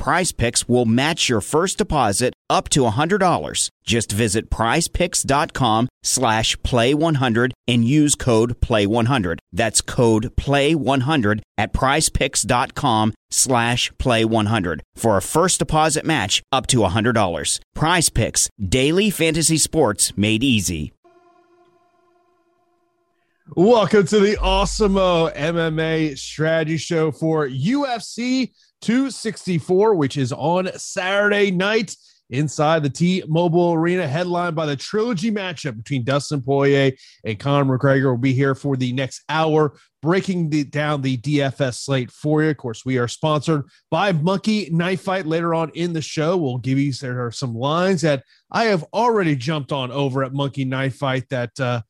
Prize Picks will match your first deposit up to $100. Just visit prizepicks.com slash play100 and use code play100. That's code play100 at prizepicks.com slash play100 for a first deposit match up to $100. Prize Picks, daily fantasy sports made easy. Welcome to the Awesemo uh, MMA strategy show for UFC 264, which is on Saturday night inside the T-Mobile Arena, headlined by the trilogy matchup between Dustin Poirier and Conor McGregor. Will be here for the next hour, breaking the, down the DFS slate for you. Of course, we are sponsored by Monkey Knife Fight. Later on in the show, we'll give you there are some lines that I have already jumped on over at Monkey Knife Fight that. Uh,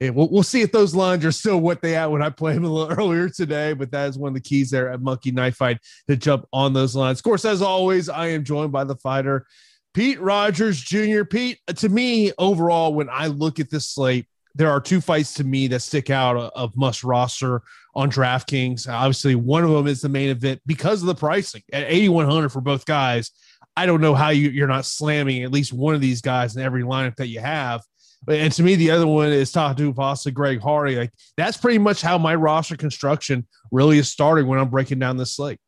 we'll, we'll see if those lines are still what they had when I played them a little earlier today. But that is one of the keys there at Monkey Knife Fight to jump on those lines. Of course, as always, I am joined by the fighter, Pete Rogers Jr. Pete, to me, overall, when I look at this slate, there are two fights to me that stick out of must roster on DraftKings. Obviously, one of them is the main event because of the pricing at 8,100 for both guys. I don't know how you, you're not slamming at least one of these guys in every lineup that you have. And to me, the other one is Tai Tuivasa, Greg Hardy. Like that's pretty much how my roster construction really is starting when I'm breaking down this slate.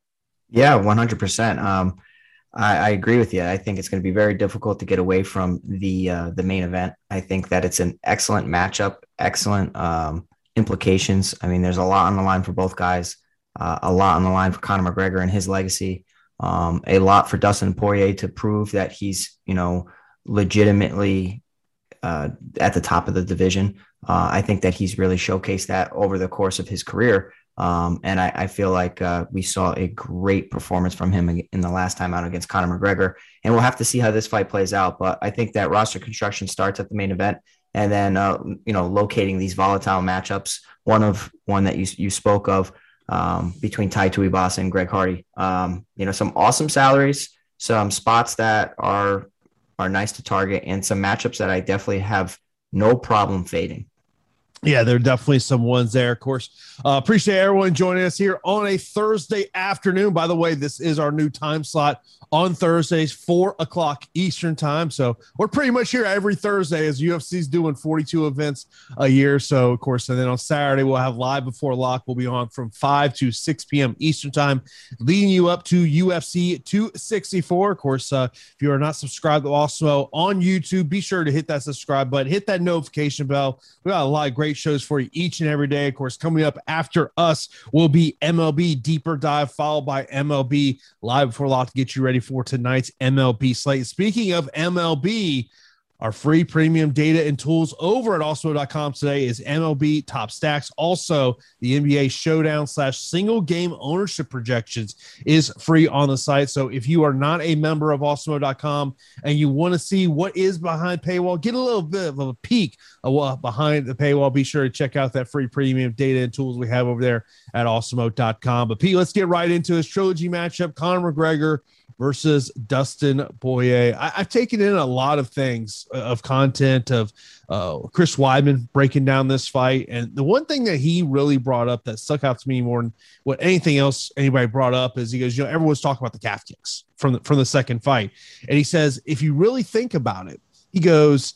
Yeah, 100%. Um, I, I, agree with you. I think it's going to be very difficult to get away from the uh, the main event. I think that it's an excellent matchup, excellent um, implications. I mean, there's a lot on the line for both guys, uh, a lot on the line for Conor McGregor and his legacy, um, a lot for Dustin Poirier to prove that he's you know legitimately uh, at the top of the division. Uh, I think that he's really showcased that over the course of his career. Um, and I, I, feel like uh, we saw a great performance from him in the last time out against Conor McGregor. And we'll have to see how this fight plays out. But I think that roster construction starts at the main event. And then, uh, you know, locating these volatile matchups, one of one that you, you spoke of um, between Tai Tuivasa and Greg Hardy. Um, you know, some awesome salaries, some spots that are are nice to target and some matchups that I definitely have no problem fading. Yeah, there are definitely some ones there. Of course, uh, appreciate everyone joining us here on a Thursday afternoon. By the way, this is our new time slot on Thursdays, four o'clock Eastern time. So we're pretty much here every Thursday as UFC's doing 42 events a year. So, of course, and then on Saturday, we'll have live before lock. We'll be on from 5 to 6 p.m. Eastern time, leading you up to UFC 264. Of course, uh, if you are not subscribed also on YouTube, be sure to hit that subscribe button, hit that notification bell. We got a lot of great shows for you each and every day. Of course, coming up after us will be MLB Deeper Dive, followed by MLB Live Before Lock to get you ready for tonight's MLB slate. Speaking of MLB, our free premium data and tools over at awesemo.com today is MLB Top Stacks. Also, the NBA Showdown slash single game ownership projections is free on the site. So if you are not a member of awesemo.com and you want to see what is behind paywall, get a little bit of a peek of what behind the paywall, be sure to check out that free premium data and tools we have over there at awesemo.com. But Pete, let's get right into this trilogy matchup. Conor McGregor versus Dustin Poirier. I, have taken in a lot of things uh, of content of uh, Chris Weidman breaking down this fight, and the one thing that he really brought up that stuck out to me more than what anything else anybody brought up is he goes, you know, everyone's talking about the calf kicks from the from the second fight, and he says if you really think about it, he goes.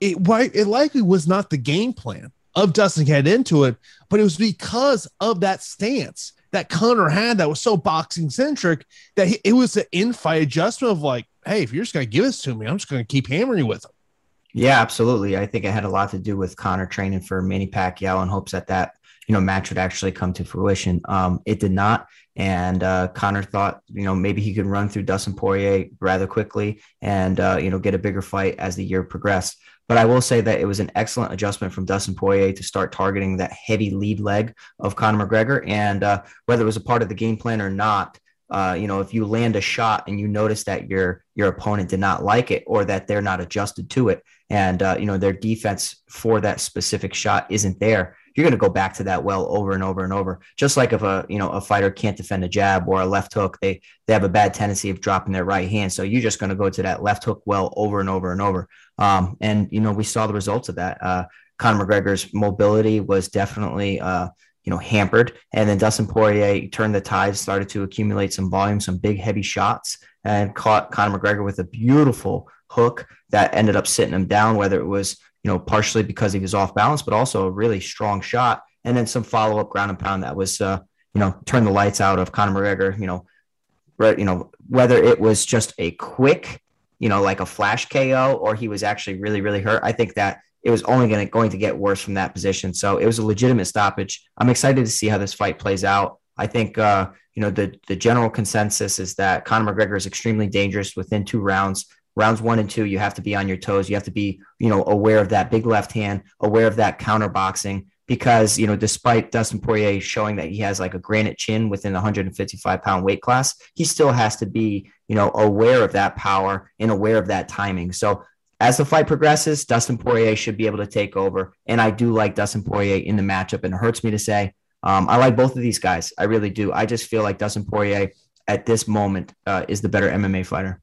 it it likely was not the game plan of Dustin head into it, but it was because of that stance that Conor had that was so boxing centric that he, it was an in-fight adjustment of like, hey, if you're just gonna give this to me, I'm just gonna keep hammering you with him. Yeah, absolutely. I think it had a lot to do with Conor training for Manny Pacquiao in hopes that that you know match would actually come to fruition. Um, it did not, and uh, Conor thought you know maybe he could run through Dustin Poirier rather quickly and uh, you know get a bigger fight as the year progressed. But I will say that it was an excellent adjustment from Dustin Poirier to start targeting that heavy lead leg of Conor McGregor. And uh, whether it was a part of the game plan or not, uh, you know, if you land a shot and you notice that your your opponent did not like it or that they're not adjusted to it, and uh, you know their defense for that specific shot isn't there, you're going to go back to that well over and over and over. Just like if a you know a fighter can't defend a jab or a left hook, they they have a bad tendency of dropping their right hand. So you're just going to go to that left hook well over and over and over. Um, and you know we saw the results of that. Uh, Conor McGregor's mobility was definitely uh, you know hampered, and then Dustin Poirier turned the tide, started to accumulate some volume, some big heavy shots, and caught Conor McGregor with a beautiful hook that ended up sitting him down. Whether it was you know partially because he was off balance, but also a really strong shot, and then some follow up ground and pound that was uh, you know turned the lights out of Conor McGregor. You know, right? You know whether it was just a quick you know, like a flash KO, or he was actually really, really hurt. I think that it was only going to going to get worse from that position. So it was a legitimate stoppage. I'm excited to see how this fight plays out. I think uh, you know the the general consensus is that Conor McGregor is extremely dangerous within two rounds. Rounds one and two, you have to be on your toes. You have to be you know aware of that big left hand, aware of that counter boxing because you know despite Dustin Poirier showing that he has like a granite chin within the 155 pound weight class, he still has to be you know aware of that power and aware of that timing. So as the fight progresses, Dustin Poirier should be able to take over, and I do like Dustin Poirier in the matchup. And it hurts me to say um, I like both of these guys. I really do. I just feel like Dustin Poirier at this moment uh, is the better MMA fighter.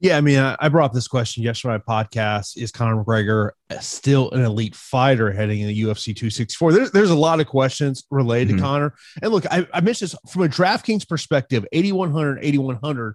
Yeah, I mean, I, brought up this question yesterday on my podcast. Is Conor McGregor still an elite fighter heading in the UFC 264? There's, there's a lot of questions related mm-hmm. to Conor. And look, I, I mentioned this from a DraftKings perspective 8,100, 8,100.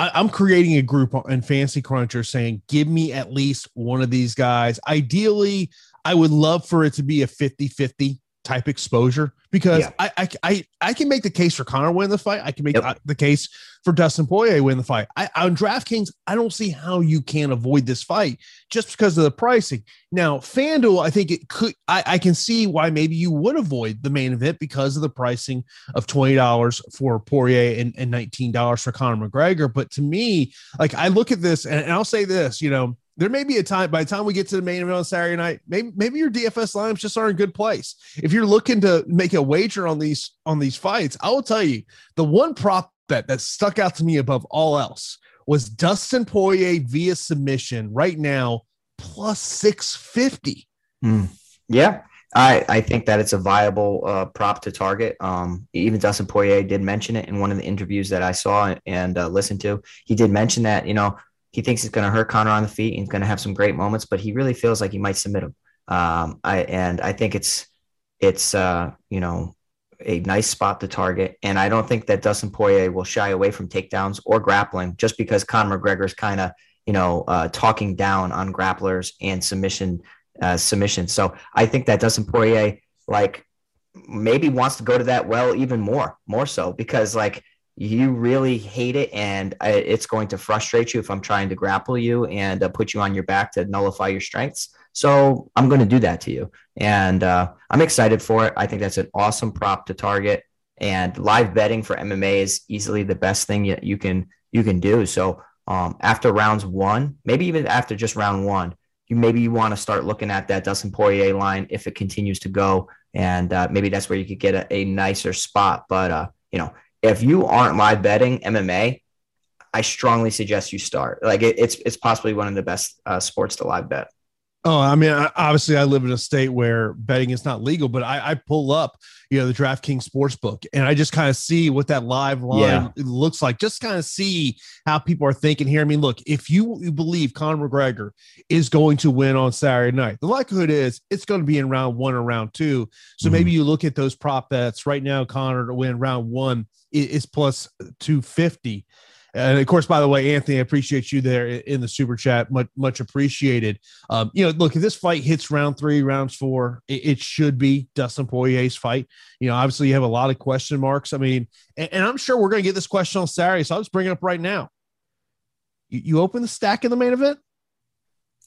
I'm creating a group in Fantasy Cruncher saying, give me at least one of these guys. Ideally, I would love for it to be a 50 50 type exposure because yeah. I, I, I I can make the case for Conor win the fight. I can make yep. the case for Dustin Poirier win the fight. I, on DraftKings, I don't see how you can avoid this fight just because of the pricing. Now, FanDuel, I think it could. I, I can see why maybe you would avoid the main event because of the pricing of twenty dollars for Poirier and, and nineteen dollars for Conor McGregor. But to me, like I look at this, and, and I'll say this, you know there may be a time by the time we get to the main event on Saturday night, maybe maybe your DFS lines just aren't in good place. If you're looking to make a wager on these on these fights, I will tell you the one prop bet that stuck out to me above all else was Dustin Poirier via submission right now plus 650. Mm. Yeah. I, I think that it's a viable uh, prop to target. Um, even Dustin Poirier did mention it in one of the interviews that I saw and uh, listened to. He did mention that, you know, he thinks he's going to hurt Conor on the feet and he's going to have some great moments, but he really feels like he might submit him. Um, I and I think it's it's uh, you know a nice spot to target, and I don't think that Dustin Poirier will shy away from takedowns or grappling just because Conor McGregor is kind of you know uh, talking down on grapplers and submission uh, submission. So I think that Dustin Poirier like maybe wants to go to that well even more more so because like you really hate it and it's going to frustrate you if I'm trying to grapple you and uh, put you on your back to nullify your strengths. So I'm going to do that to you. And uh, I'm excited for it. I think that's an awesome prop to target. And live betting for MMA is easily the best thing you, you can you can do. So um, after rounds one, maybe even after just round one, you maybe you want to start looking at that Dustin Poirier line if it continues to go, and uh, maybe that's where you could get a, a nicer spot. But uh, you know, if you aren't live betting MMA, I strongly suggest you start. Like it, it's it's possibly one of the best uh, sports to live bet. Oh, I mean, obviously, I live in a state where betting is not legal, but I, I pull up, you know, the DraftKings Sportsbook, and I just kind of see what that live line yeah. looks like. Just kind of see how people are thinking here. I mean, look, if you believe Conor McGregor is going to win on Saturday night, the likelihood is it's going to be in round one or round two. So mm-hmm. maybe you look at those prop bets right now. Conor to win round one is plus two fifty. And of course, by the way, Anthony, I appreciate you there in the super chat. Much, much appreciated. Um, you know, look, if this fight hits round three, rounds four, it, it, should be Dustin Poirier's fight. You know, obviously you have a lot of question marks. I mean, and, and I'm sure we're going to get this question on Saturday. So I'll just bring it up right now. You, you open the stack in the main event?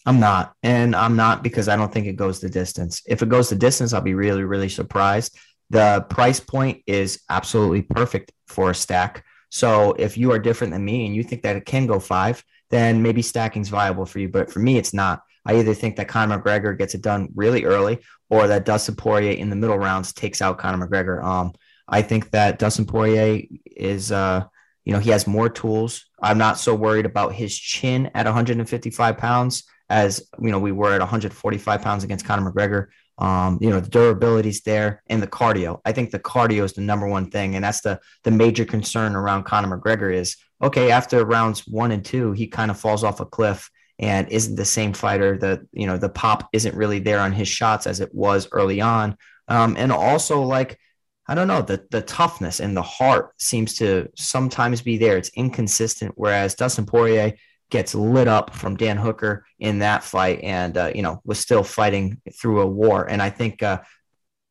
I'm not. And I'm not because I don't think it goes the distance. If it goes the distance, I'll be really, really surprised. The price point is absolutely perfect for a stack. So if you are different than me and you think that it can go five, then maybe stacking's viable for you. But for me, it's not. I either think that Conor McGregor gets it done really early or that Dustin Poirier in the middle rounds takes out Conor McGregor. Um, I think that Dustin Poirier is, uh, you know, he has more tools. I'm not so worried about his chin at 155 pounds as, you know, we were at 145 pounds against Conor McGregor. Um, you know, the durability's there and the cardio. I think the cardio is the number one thing. And that's the the major concern around Conor McGregor is okay, after rounds one and two, he kind of falls off a cliff and isn't the same fighter that, you know, the pop isn't really there on his shots as it was early on. Um, and also like I don't know, the the toughness and the heart seems to sometimes be there. It's inconsistent. Whereas Dustin Poirier, gets lit up from Dan Hooker in that fight, and uh, you know was still fighting through a war. And I think uh,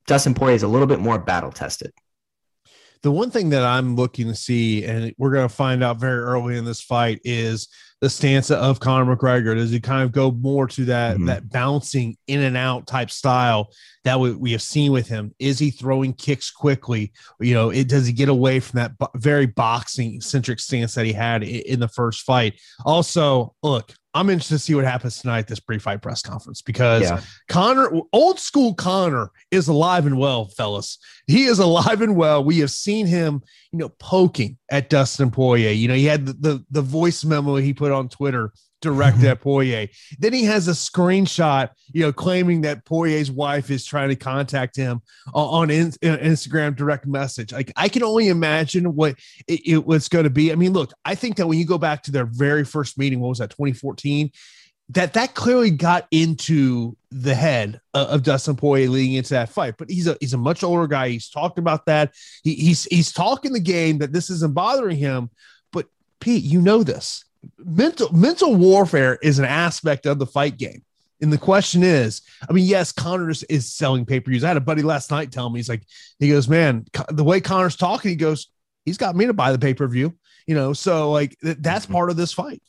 Dustin Poirier is a little bit more battle tested. The one thing that I'm looking to see, and we're going to find out very early in this fight, is the stance of Conor McGregor? Does he kind of go more to that mm-hmm. that bouncing in and out type style that we, we have seen with him? Is he throwing kicks quickly? You know, it does he get away from that bo- very boxing centric stance that he had in, in the first fight? Also, look, I'm interested to see what happens tonight at this pre-fight press conference because yeah. Conor, old school Conor, is alive and well, fellas. He is alive and well. We have seen him, you know, poking at Dustin Poirier. You know, he had the the, the voice memo he put on Twitter direct mm-hmm. at Poirier. Then he has a screenshot, you know, claiming that Poirier's wife is trying to contact him uh, on in, uh, Instagram direct message. Like I can only imagine what it, it was going to be. I mean, look, I think that when you go back to their very first meeting, what was that, 2014? That that clearly got into the head of, of Dustin Poirier leading into that fight. But he's a he's a much older guy. He's talked about that. He, he's he's talking the game that this isn't bothering him. But Pete, you know this mental mental warfare is an aspect of the fight game. And the question is, I mean, yes, Conor's is selling pay per views. I had a buddy last night tell me, he's like, he goes, man, the way Conor's talking, he goes, he's got me to buy the pay per view, you know. So like that's mm-hmm. part of this fight.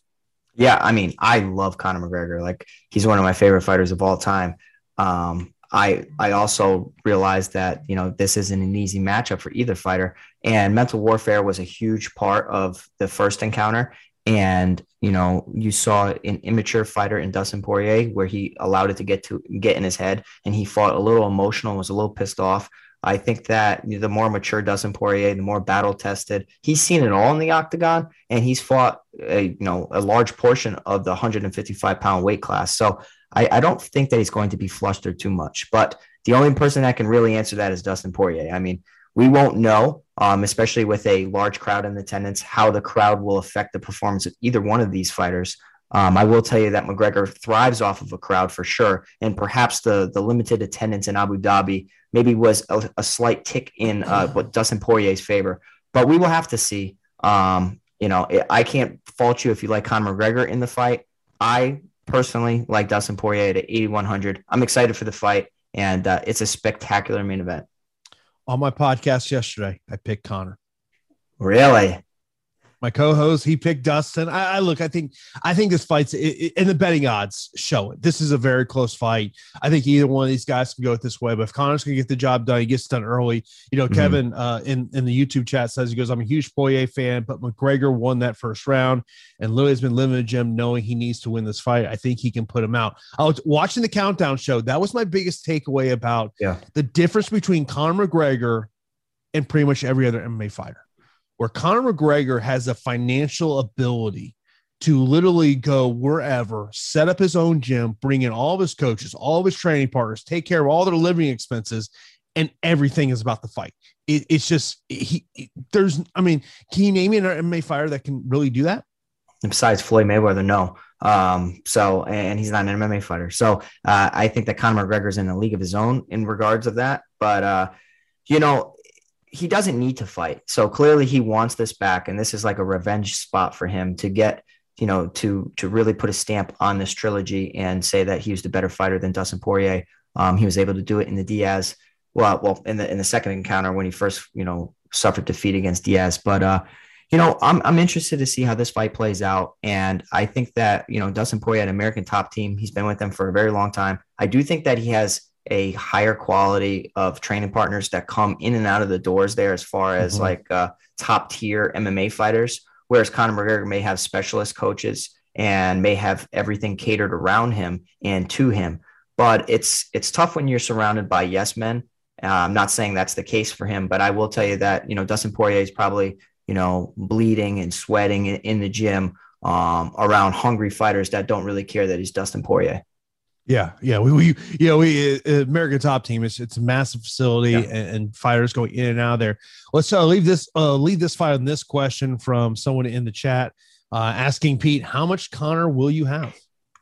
Yeah, I mean, I love Conor McGregor. Like he's one of my favorite fighters of all time. Um, I I also realized that you know this isn't an easy matchup for either fighter, and mental warfare was a huge part of the first encounter. And you know, you saw an immature fighter in Dustin Poirier where he allowed it to get to get in his head, and he fought a little emotional, was a little pissed off. I think that the more mature Dustin Poirier, the more battle tested. He's seen it all in the octagon, and he's fought a you know a large portion of the 155 pound weight class. So I, I don't think that he's going to be flustered too much. But the only person that can really answer that is Dustin Poirier. I mean, we won't know, um, especially with a large crowd in attendance, how the crowd will affect the performance of either one of these fighters. Um, I will tell you that McGregor thrives off of a crowd for sure, and perhaps the the limited attendance in Abu Dhabi maybe was a, a slight tick in uh, what Dustin Poirier's favor. But we will have to see. Um, you know, I can't fault you if you like Conor McGregor in the fight. I personally like Dustin Poirier at 8100. I'm excited for the fight, and uh, it's a spectacular main event on my podcast yesterday, I picked Conor. Really? My co-host he picked dustin. I, I look i think i think this fight's and the betting odds show it. This is a very close fight. I think either one of these guys can go it this way but if conor's gonna get the job done he gets done early. You know mm-hmm. kevin uh, in in the youtube chat says he goes i'm a huge poirier fan but mcgregor won that first round and louis has been living in the gym knowing he needs to win this fight. I think he can put him out. I was watching the countdown show. That was my biggest takeaway about yeah. the difference between conor mcgregor and pretty much every other mma fighter where Conor McGregor has a financial ability to literally go wherever, set up his own gym, bring in all of his coaches, all of his training partners, take care of all their living expenses, and everything is about the fight. It, it's just he. There's, I mean, can you name me an MMA fighter that can really do that? Besides Floyd Mayweather, no. Um, so and he's not an MMA fighter. So uh, I think that Conor McGregor is in a league of his own in regards of that. But uh, you know, he doesn't need to fight. So clearly he wants this back, and this is like a revenge spot for him to get, you know, to to really put a stamp on this trilogy and say that he was the better fighter than Dustin Poirier. Um, he was able to do it in the Diaz, well, well, in the in the second encounter when he first, you know, suffered defeat against Diaz. But uh, you know, I'm I'm interested to see how this fight plays out, and I think that you know Dustin Poirier, an American top team, he's been with them for a very long time. I do think that he has a higher quality of training partners that come in and out of the doors there as far as mm-hmm. like uh, top tier MMA fighters, whereas Conor McGregor may have specialist coaches and may have everything catered around him and to him. But it's it's tough when you're surrounded by yes men. Uh, I'm not saying that's the case for him, but I will tell you that you know Dustin Poirier is probably you know bleeding and sweating in, in the gym um, around hungry fighters that don't really care that he's Dustin Poirier. Yeah, yeah, we, we you know we uh, American Top Team it's it's a massive facility yeah. and, and, fighters going in and out there. Let's uh, leave this uh, leave this fight on this question from someone in the chat uh, asking Pete, how much Conor will you have?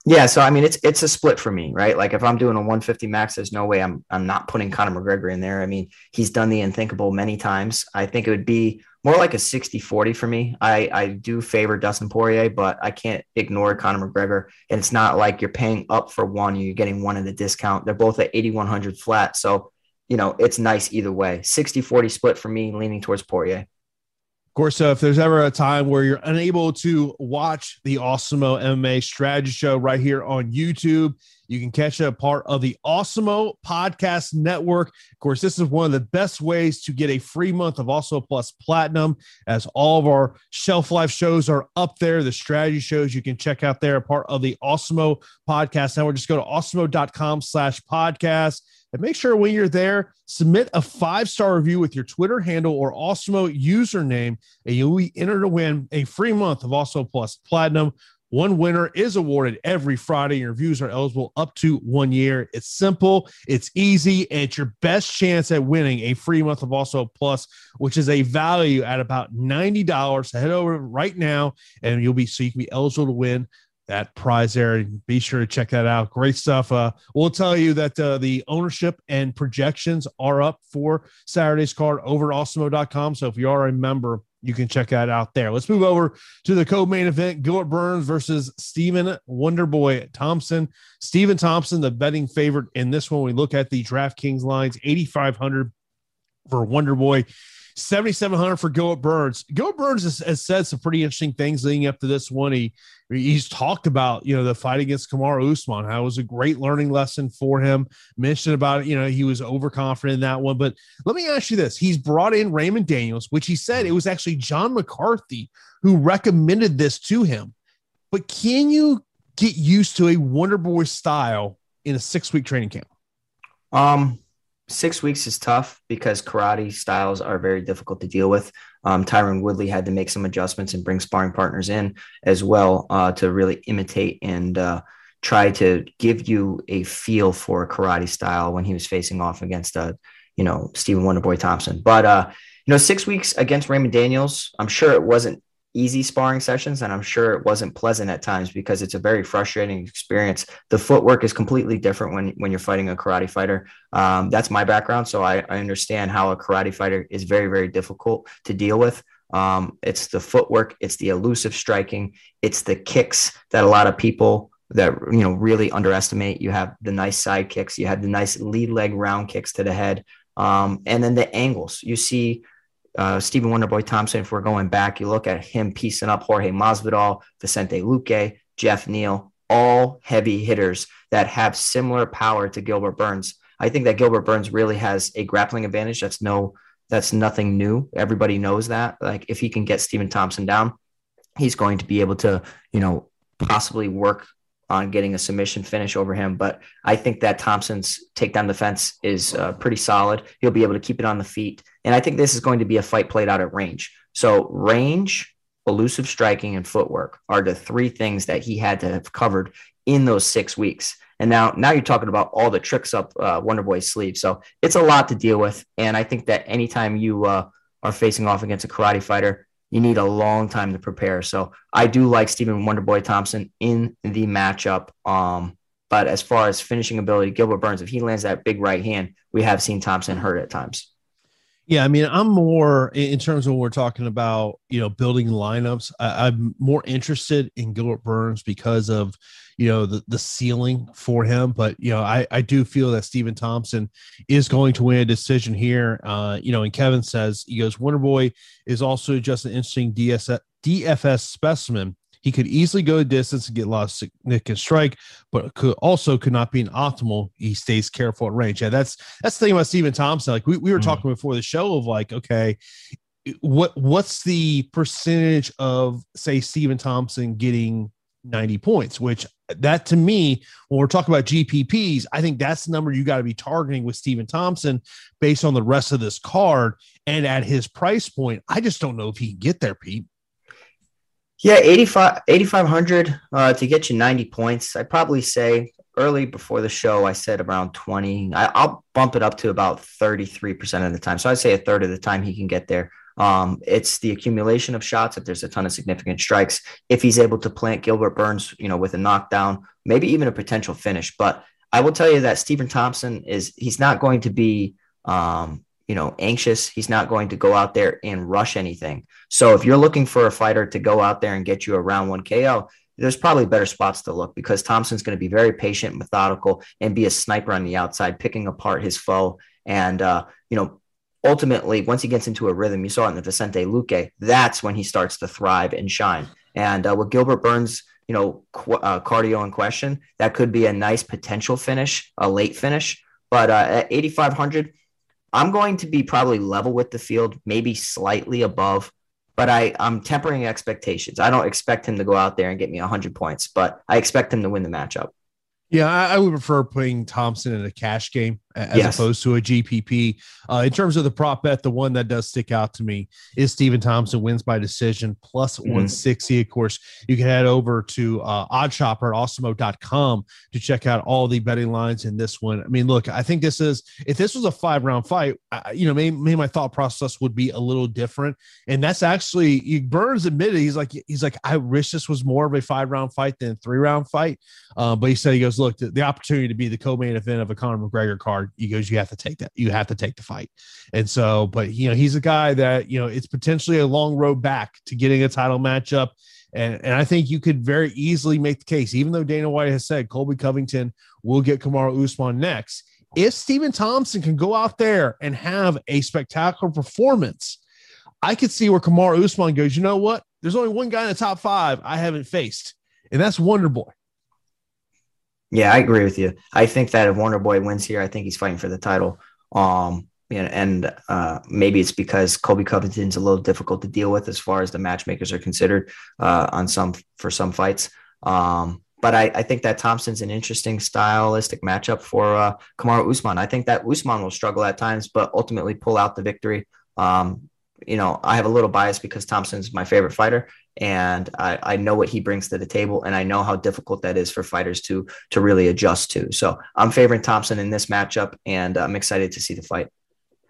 Yeah, so I mean it's it's a split for me, right? Like if I'm doing a 150 max, there's no way I'm I'm not putting Conor McGregor in there. I mean, he's done the unthinkable many times. I think it would be more like a 60-40 for me. I I do favor Dustin Poirier, but I can't ignore Conor McGregor. And it's not like you're paying up for one, you're getting one at a discount. They're both at 8100 flat. So, you know, it's nice either way. 60-40 split for me, leaning towards Poirier course, if there's ever a time where you're unable to watch the Awesemo MMA strategy show right here on YouTube, you can catch a part of the Awesemo Podcast Network. Of course, this is one of the best ways to get a free month of Awesemo Plus Platinum, as all of our shelf life shows are up there. The strategy shows you can check out there, a part of the Awesemo Podcast Network. Just go to awesemo.com slash podcast and make sure when you're there, submit a five star review with your Twitter handle or Awesemo username, and you'll be entered to win a free month of Awesemo Plus Platinum. One winner is awarded every Friday. Your reviews are eligible up to one year. It's simple, it's easy, and it's your best chance at winning a free month of Awesemo Plus, which is a value at about $90. So head over right now and you'll be so you can be eligible to win that prize there. Be sure to check that out. Great stuff. Uh, we'll tell you that uh, the ownership and projections are up for Saturday's card over at awesemo.com. So if you are a member, you can check that out there. Let's move over to the co-main event: Gilbert Burns versus Stephen Wonderboy Thompson. Stephen Thompson, the betting favorite in this one. We look at the DraftKings lines: eighty-five hundred for Wonderboy, 7,700 for Gilbert Burns. Gilbert Burns has, has, said some pretty interesting things leading up to this one. He he's talked about you know the fight against Kamaru Usman, how it was a great learning lesson for him. Mentioned about you know he was overconfident in that one. But let me ask you this: He's brought in Raymond Daniels, which he said it was actually John McCarthy who recommended this to him. But can you get used to a Wonder Boy style in a six week training camp? Um six weeks is tough because karate styles are very difficult to deal with. Um, Tyron Woodley had to make some adjustments and bring sparring partners in as well uh, to really imitate and uh, try to give you a feel for a karate style when he was facing off against, uh, you know, Stephen Wonderboy Thompson. But, uh, you know, six weeks against Raymond Daniels, I'm sure it wasn't easy sparring sessions and i'm sure it wasn't pleasant at times because it's a very frustrating experience. The footwork is completely different when, when you're fighting a karate fighter. Um, that's my background so I, I understand how a karate fighter is very very difficult to deal with. Um, it's the footwork it's the elusive striking it's the kicks that a lot of people that you know really underestimate. You have the nice side kicks you have the nice lead leg round kicks to the head um, and then the angles. You see uh, Stephen Wonderboy Thompson, if we're going back, you look at him piecing up Jorge Masvidal, Vicente Luque, Geoff Neal, all heavy hitters that have similar power to Gilbert Burns. I think that Gilbert Burns really has a grappling advantage. That's no, that's nothing new. Everybody knows that. Like if he can get Stephen Thompson down, he's going to be able to, you know, possibly work on getting a submission finish over him. But I think that Thompson's takedown defense is uh, pretty solid. He'll be able to keep it on the feet. And I think this is going to be a fight played out at range. So, range, elusive striking, and footwork are the three things that he had to have covered in those six weeks. And now, now you're talking about all the tricks up uh, Wonder Boy's sleeve. So it's a lot to deal with. And I think that anytime you uh, are facing off against a karate fighter, you need a long time to prepare. So I do like Stephen Wonderboy Thompson in the matchup. Um, but as far as finishing ability, Gilbert Burns, if he lands that big right hand, we have seen Thompson hurt at times. Yeah, I mean, I'm more in terms of when we're talking about you know building lineups. I, am more interested in Gilbert Burns because of you know the the ceiling for him. But you know, I I do feel that Stephen Thompson is going to win a decision here. Uh, you know, and Kevin says he goes Wonder Boy is also just an interesting DS, DFS specimen he could easily go a distance and get a lot of significant strike, but could also could not be an optimal. He stays careful at range. Yeah, that's that's the thing about Stephen Thompson. Like we, we were mm. talking before the show of like, okay, what what's the percentage of say Stephen Thompson getting 90 points, which that to me, when we're talking about GPPs, I think that's the number you got to be targeting with Stephen Thompson based on the rest of this card and at his price point. I just don't know if he can get there, Pete. Yeah, 85, 8,500 uh, to get you 90 points. I'd probably say early before the show, I said around 20. I, will bump it up to about 33% of the time. So I'd say a third of the time he can get there. Um, it's the accumulation of shots. If there's a ton of significant strikes, if he's able to plant Gilbert Burns, you know, with a knockdown, maybe even a potential finish. But I will tell you that Stephen Thompson is he's not going to be um, you know, anxious. He's not going to go out there and rush anything. So if you're looking for a fighter to go out there and get you a round one KO, there's probably better spots to look because Thompson's going to be very patient, methodical, and be a sniper on the outside, picking apart his foe. And, uh, you know, ultimately, once he gets into a rhythm, you saw it in the Vicente Luque, that's when he starts to thrive and shine. And uh, with Gilbert Burns, you know, qu- uh, cardio in question, that could be a nice potential finish, a late finish. But uh, at 8,500, I'm going to be probably level with the field, maybe slightly above, but I, I'm tempering expectations. I don't expect him to go out there and get me 100 points, but I expect him to win the matchup. Yeah, I, I would prefer putting Thompson in a cash game as yes. opposed to a GPP. Uh, in terms of the prop bet, the one that does stick out to me is Stephen Thompson wins by decision plus mm-hmm. 160. Of course, you can head over to uh, oddshopper at awesemo.com to check out all the betting lines in this one. I mean, look, I think this is, if this was a five round fight, I, you know, maybe, maybe my thought process would be a little different. And that's actually, Burns admitted, he's like, he's like, I wish this was more of a five round fight than three round fight. Uh, but he said, he goes, look, the, the opportunity to be the co main event of a Conor McGregor card he goes, you have to take that. You have to take the fight. And so, but you know, he's a guy that, you know, it's potentially a long road back to getting a title matchup. And, and I think you could very easily make the case, even though Dana White has said Colby Covington will get Kamaru Usman next. If Stephen Thompson can go out there and have a spectacular performance, I could see where Kamaru Usman goes, you know what? There's only one guy in the top five I haven't faced, and that's Wonder Boy. Yeah, I agree with you. I think that if Wonder Boy wins here, I think he's fighting for the title. Um, you know, and uh, maybe it's because Colby Covington's a little difficult to deal with as far as the matchmakers are considered uh, on some for some fights. Um, but I, I, think that Thompson's an interesting stylistic matchup for uh, Kamaru Usman. I think that Usman will struggle at times, but ultimately pull out the victory. Um, you know, I have a little bias because Thompson's my favorite fighter, and I, I know what he brings to the table, and I know how difficult that is for fighters to to really adjust to. So I'm favoring Thompson in this matchup, and I'm excited to see the fight.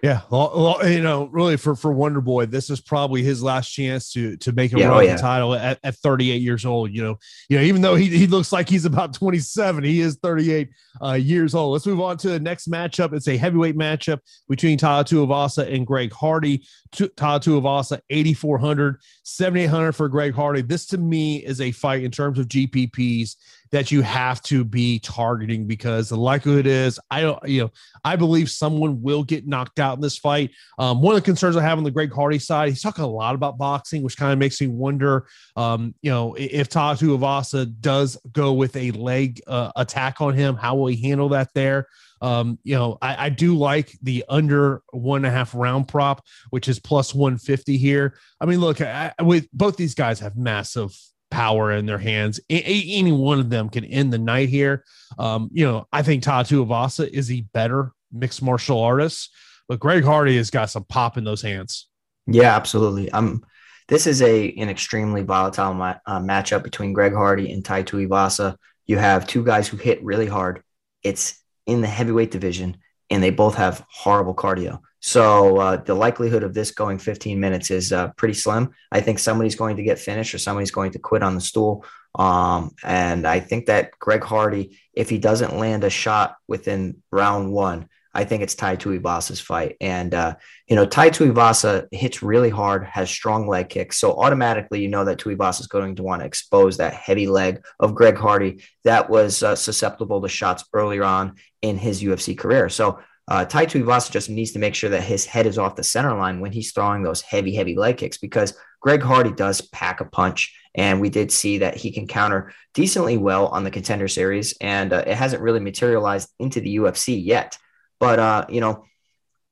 Yeah, well, you know, really for for Wonder Boy, this is probably his last chance to to make a yeah, run oh, yeah. the title at, at 38 years old. You know, you know, even though he, he looks like he's about 27, he is 38 uh, years old. Let's move on to the next matchup. It's a heavyweight matchup between Tai Tuivasa and Greg Hardy. Tai Tuivasa 8400, 7800 for Greg Hardy. This to me is a fight in terms of GPPs that you have to be targeting because the likelihood is I don't, you know, I believe someone will get knocked out in this fight. Um, one of the concerns I have on the Greg Hardy side, he's talking a lot about boxing, which kind of makes me wonder, um, you know, if Tai Tuivasa does go with a leg uh, attack on him, how will he handle that there? Um, you know, I, I, do like the under one and a half round prop, which is plus 150 here. I mean, look, I, with both these guys have massive power in their hands. A- any one of them can end the night here. Um, you know, I think Tai Tuivasa is a better mixed martial artist, but Greg Hardy has got some pop in those hands. Yeah, absolutely. Um, this is a an extremely volatile ma- uh, matchup between Greg Hardy and Tai Tuivasa. You have two guys who hit really hard. It's in the heavyweight division, and they both have horrible cardio. So uh, the likelihood of this going 15 minutes is uh, pretty slim. I think somebody's going to get finished or somebody's going to quit on the stool. Um, and I think that Greg Hardy, if he doesn't land a shot within round one, I think it's Tai Tuivasa's fight. And, uh, you know, Tai Tuivasa hits really hard, has strong leg kicks. So automatically, you know that Tuivasa is going to want to expose that heavy leg of Greg Hardy that was uh, susceptible to shots earlier on in his UFC career. So uh, Tai Tuivasa just needs to make sure that his head is off the center line when he's throwing those heavy, heavy leg kicks because Greg Hardy does pack a punch. And we did see that he can counter decently well on the contender series. And uh, it hasn't really materialized into the UFC yet. But, uh, you know,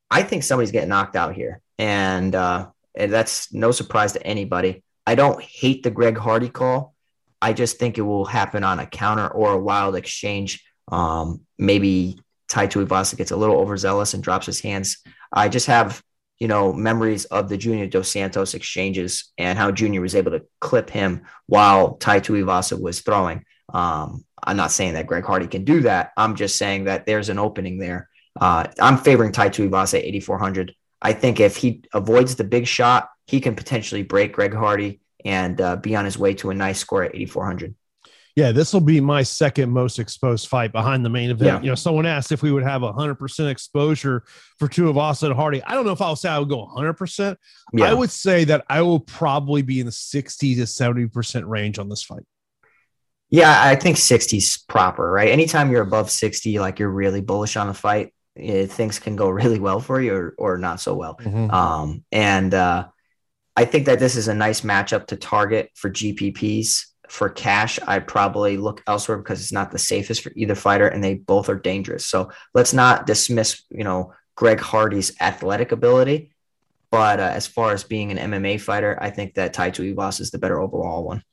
I think somebody's getting knocked out here. And, uh, and that's no surprise to anybody. I don't hate the Greg Hardy call. I just think it will happen on a counter or a wild exchange. Um, maybe Tai Tuivasa gets a little overzealous and drops his hands. I just have, you know, memories of the Junior Dos Santos exchanges and how Junior was able to clip him while Tai Tuivasa was throwing. Um, I'm not saying that Greg Hardy can do that. I'm just saying that there's an opening there. Uh, I'm favoring Tai Tuivasa 8,400. I think if he avoids the big shot, he can potentially break Greg Hardy and uh, be on his way to a nice score at 8,400 yeah, this will be my second most exposed fight behind the main event. Yeah. You know, someone asked if we would have 100% exposure for Tuivasa and Hardy. I don't know if I'll say I would go 100%. Yeah. I would say that I will probably be in the 60 to 70% range on this fight. Yeah, I think 60 is proper, right? Anytime you're above 60, like you're really bullish on a fight, it, eh, things can go really well for you or, or not so well. Mm-hmm. Um, and uh, I think that this is a nice matchup to target for GPPs for cash, I probably look elsewhere because it's not the safest for either fighter, and they both are dangerous. So let's not dismiss, you know, Greg Hardy's athletic ability, but uh, as far as being an MMA fighter, I think that Tai Tuivasa is the better overall one.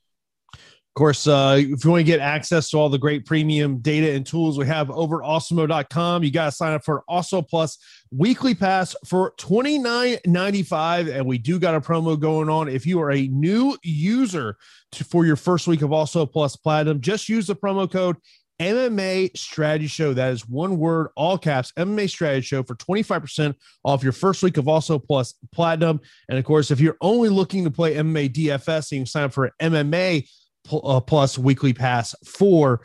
Of course, uh, if you want to get access to all the great premium data and tools we have over at awesemo.com, you got to sign up for Awesemo Plus weekly pass for $29.95. And we do got a promo going on. If you are a new user to, for your first week of Awesemo Plus Platinum, just use the promo code MMA Strategy Show. That is one word, all caps, MMA Strategy Show for 25% off your first week of Awesemo Plus Platinum. And of course, if you're only looking to play MMA DFS, you can sign up for MMA Uh, plus weekly pass for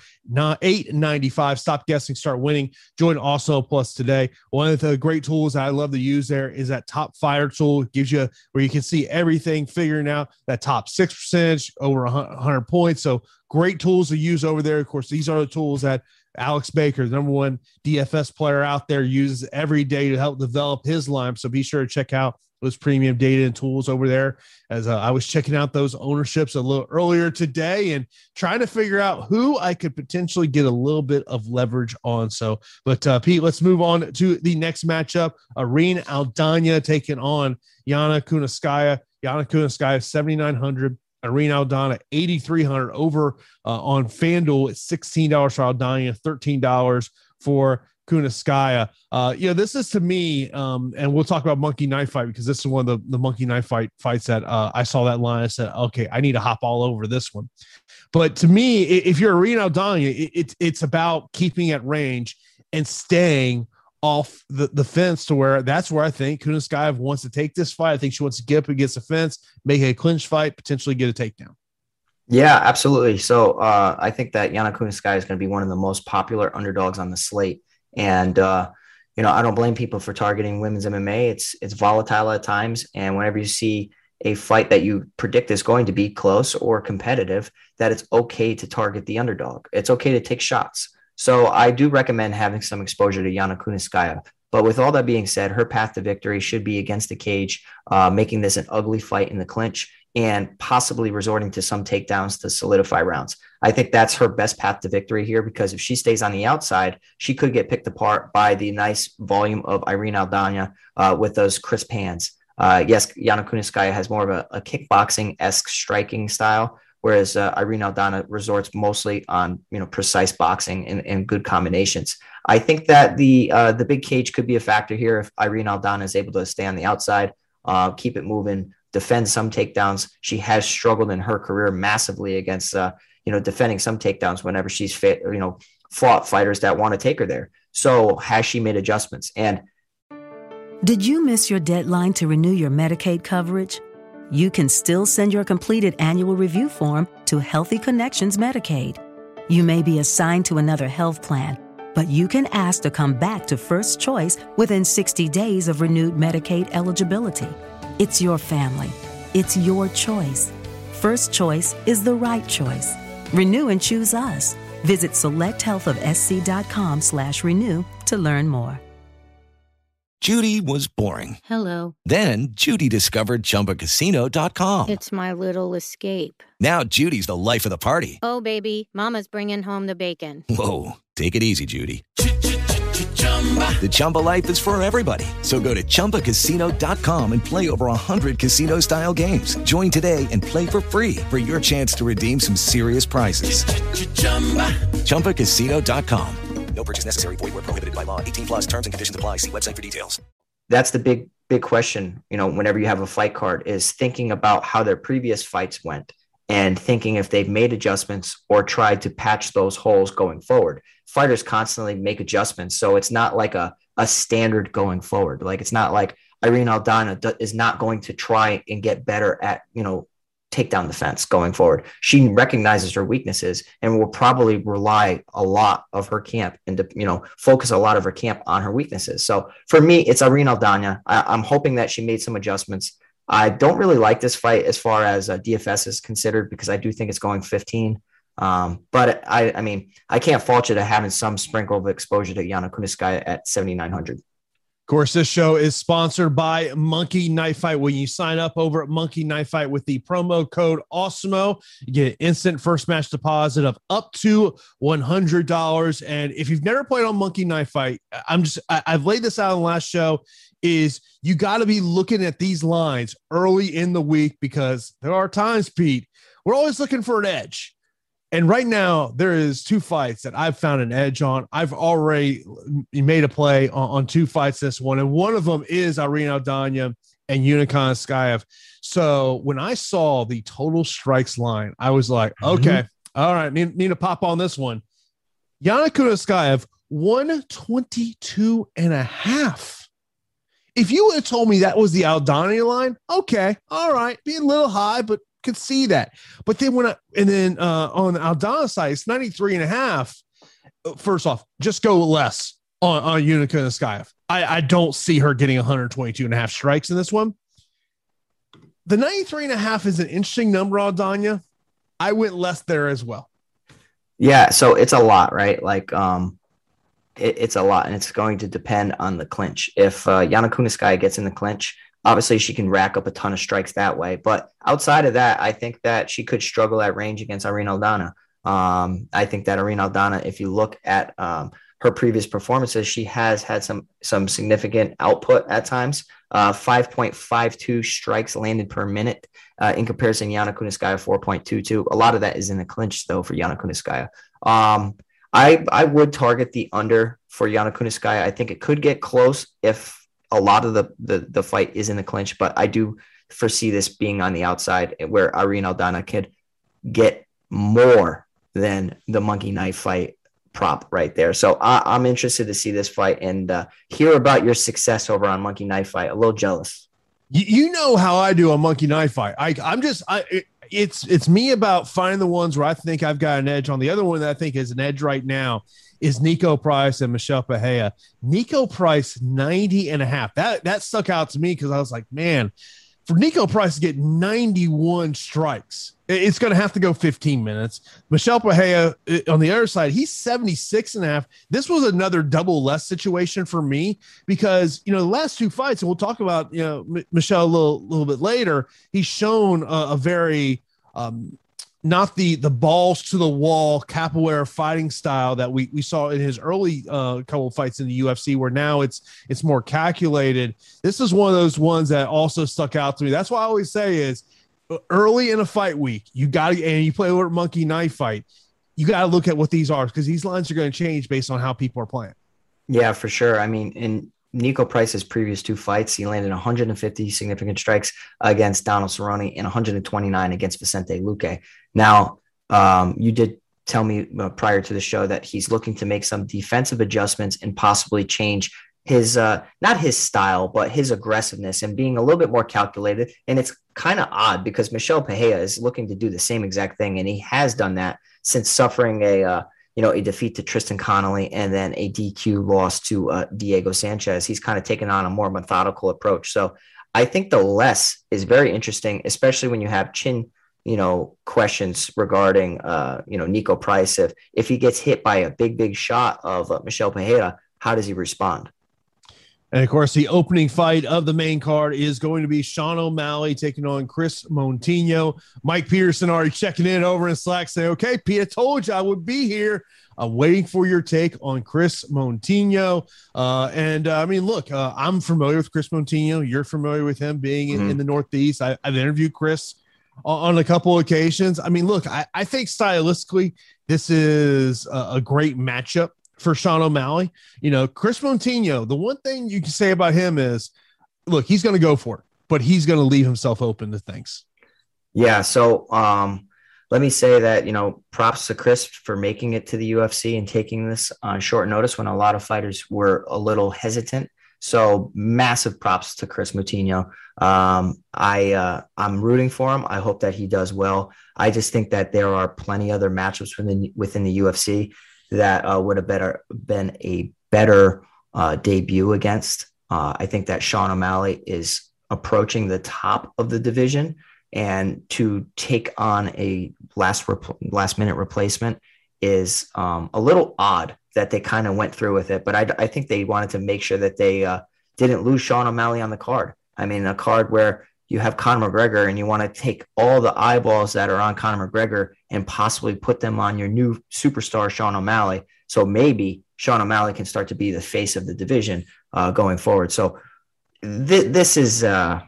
eight ninety five. Stop guessing, start winning. Join also plus today. One of the great tools I love to use there is that top fire tool. It gives you where you can see everything, figuring out that top six percentage over hundred points. So great tools to use over there. Of course, these are the tools that Alex Baker, the number one DFS player out there, uses every day to help develop his line. So be sure to check out those premium data and tools over there. As uh, I was checking out those ownerships a little earlier today and trying to figure out who I could potentially get a little bit of leverage on. So, but uh, Pete, let's move on to the next matchup. Irene Aldana taking on Yana Kunitskaya. Yana Kunitskaya, 7,900. Irene Aldana, 8,300 over uh, on FanDuel. It's $16 for Aldana, $13 for Kunitskaya. Uh, you know, this is to me, um, and we'll talk about Monkey Knife Fight because this is one of the, the Monkey Knife Fight fights that uh, I saw that line. I said, okay, I need to hop all over this one. But to me, if you're Irene Aldana, it, it, it's about keeping at range and staying off the, the fence to where that's where I think Kunitskaya wants to take this fight. I think she wants to get up against the fence, make a clinch fight, potentially get a takedown. Yeah, absolutely. So uh, I think that Yana Kunitskaya is going to be one of the most popular underdogs on the slate. And uh, you know, I don't blame people for targeting women's MMA. It's it's volatile at times, and whenever you see a fight that you predict is going to be close or competitive, that it's okay to target the underdog. It's okay to take shots. So I do recommend having some exposure to Yana Kunitskaya. But with all that being said, her path to victory should be against the cage, uh, making this an ugly fight in the clinch and possibly resorting to some takedowns to solidify rounds. I think that's her best path to victory here because if she stays on the outside, she could get picked apart by the nice volume of Irene Aldana uh, with those crisp hands. Uh, yes, Yana Kunitskaya has more of a, a kickboxing esque striking style, whereas uh, Irene Aldana resorts mostly on you know precise boxing and, and good combinations. I think that the uh, the big cage could be a factor here if Irene Aldana is able to stay on the outside, uh, keep it moving, defend some takedowns. She has struggled in her career massively against, uh, you know, defending some takedowns whenever she's fit, you know, fought fighters that want to take her there. So has she made adjustments? And did you miss your deadline to renew your Medicaid coverage? You can still send your completed annual review form to Healthy Connections Medicaid. You may be assigned to another health plan but you can ask to come back to First Choice within 60 days of renewed Medicaid eligibility. It's your family. It's your choice. First Choice is the right choice. Renew and choose us. Visit selecthealthofsc.com slash renew to learn more. Judy was boring. Hello. Then Judy discovered ChumbaCasino.com. It's my little escape. Now Judy's the life of the party. Oh, baby, mama's bringing home the bacon. Whoa, take it easy, Judy. The Chumba life is for everybody. So go to ChumbaCasino.com and play over 100 casino-style games. Join today and play for free for your chance to redeem some serious prizes. ChumbaCasino.com. No purchase necessary. Void where prohibited by law. 18 plus terms and conditions apply. See website for details. That's the big, big question, you know, whenever you have a fight card is thinking about how their previous fights went and thinking if they've made adjustments or tried to patch those holes going forward. Fighters constantly make adjustments. So it's not like a, a standard going forward. Like it's not like Irene Aldana is not going to try and get better at, you know, take down the fence going forward. She recognizes her weaknesses and will probably rely a lot of her camp and to, you know focus a lot of her camp on her weaknesses. So for me, it's Irene Aldana. I, am hoping that she made some adjustments. I don't really like this fight as far as uh, DFS is considered because I do think it's going 15. Um, but I, I mean, I can't fault you to having some sprinkle of exposure to Yana Kunitskaya at 7,900 Of course, this show is sponsored by Monkey Knife Fight. When you sign up over at Monkey Knife Fight with the promo code AWESEMO, you get an instant first match deposit of up to $100. And if you've never played on Monkey Knife Fight, I'm just, I, I've laid this out in the last show is you got to be looking at these lines early in the week because there are times, Pete, we're always looking for an edge. And right now, there is two fights that I've found an edge on. I've already made a play on, on two fights this one, and one of them is Irene Aldana and Yana Kunitskaya. So when I saw the total strikes line, I was like, mm-hmm. okay, all right, need, need to pop on this one. Yana Kunitskaya, 122 and a half. If you would have told me that was the Aldana line, okay, all right, be a little high, but could see that. But then when I, and then uh, on the Aldana side, it's 93 and a half. First off, just go less on, on Unica and Kunitskaya. I, I don't see her getting 122 and a half strikes in this one. The 93 and a half is an interesting number, Aldana. I went less there as well. Yeah, so it's a lot, right? Like, um, it, it's a lot, and it's going to depend on the clinch. If uh, Yana Kunitskaya gets in the clinch, obviously she can rack up a ton of strikes that way. But outside of that, I think that she could struggle at range against Irene Aldana. Um, I think that Irene Aldana, if you look at um, her previous performances, she has had some some significant output at times. Uh, 5.52 strikes landed per minute uh, in comparison. Yana Kunitskaya 4.22. A lot of that is in the clinch though for Yana Kunitskaya. Um, I I would target the under for Yana Kunitskaya. I think it could get close if a lot of the, the the fight is in the clinch, but I do foresee this being on the outside where Irene Aldana could get more than the monkey knife fight prop right there. So I, am interested to see this fight and uh, hear about your success over on Monkey Knife Fight. A little jealous. You, you know how I do on Monkey Knife Fight. I, I'm just I. It, it's it's me about finding the ones where I think I've got an edge on. The other one that I think is an edge right now is Niko Price and Michel Pereira. Niko Price 90 and a half. That that stuck out to me because I was like, man, for Niko Price to get 91 strikes, it's going to have to go 15 minutes. Michel Pereira on the other side, he's 76 and a half. This was another double less situation for me because, you know, the last two fights, and we'll talk about, you know, Michel a little, little bit later, he's shown a, a very, um, not the the balls to the wall capoeira fighting style that we, we saw in his early uh, couple of fights in the UFC, where now it's it's more calculated. This is one of those ones that also stuck out to me. That's why I always say is uh, early in a fight week, you got to and you play a monkey knife fight, you got to look at what these are because these lines are going to change based on how people are playing. Yeah, for sure. I mean, in Niko Price's previous two fights, he landed 150 significant strikes against Donald Cerrone and 129 against Vicente Luque. Now, um, you did tell me uh, prior to the show that he's looking to make some defensive adjustments and possibly change his uh, not his style, but his aggressiveness and being a little bit more calculated. And it's kind of odd because Michel Pereira is looking to do the same exact thing, and he has done that since suffering a uh, you know, a defeat to Tristan Connelly and then a DQ loss to uh, Diego Sanchez. He's kind of taken on a more methodical approach. So I think the less is very interesting, especially when you have chin, you know, questions regarding, uh, you know, Niko Price. If if he gets hit by a big, big shot of uh, Michel Pereira, how does he respond? And of course, the opening fight of the main card is going to be Sean O'Malley taking on Kris Moutinho. Mike Peterson already checking in over in Slack saying, Okay, Pete, I told you I would be here. I'm waiting for your take on Kris Moutinho. Uh, and uh, I mean, look, uh, I'm familiar with Kris Moutinho. You're familiar with him being in, mm-hmm. in the Northeast. I, have interviewed Chris on, on, a couple occasions. I mean, look, I, I think stylistically, this is a, a great matchup for Sean O'Malley. You know, Kris Moutinho, the one thing you can say about him is look, he's going to go for it, but he's going to leave himself open to things. Yeah. So, um, let me say that, you know, props to Chris for making it to the UFC and taking this on short notice when a lot of fighters were a little hesitant. So massive props to Kris Moutinho. Um, I uh, I'm rooting for him. I hope that he does well. I just think that there are plenty other matchups within within the UFC that uh, would have better been a better uh, debut against. Uh, I think that Sean O'Malley is approaching the top of the division, and to take on a last rep- last minute replacement is um, a little odd that they kind of went through with it. But I, I, think they wanted to make sure that they uh, didn't lose Sean O'Malley on the card. I mean, a card where you have Conor McGregor and you want to take all the eyeballs that are on Conor McGregor and possibly put them on your new superstar, Sean O'Malley. So maybe Sean O'Malley can start to be the face of the division uh, going forward. So th- this is uh,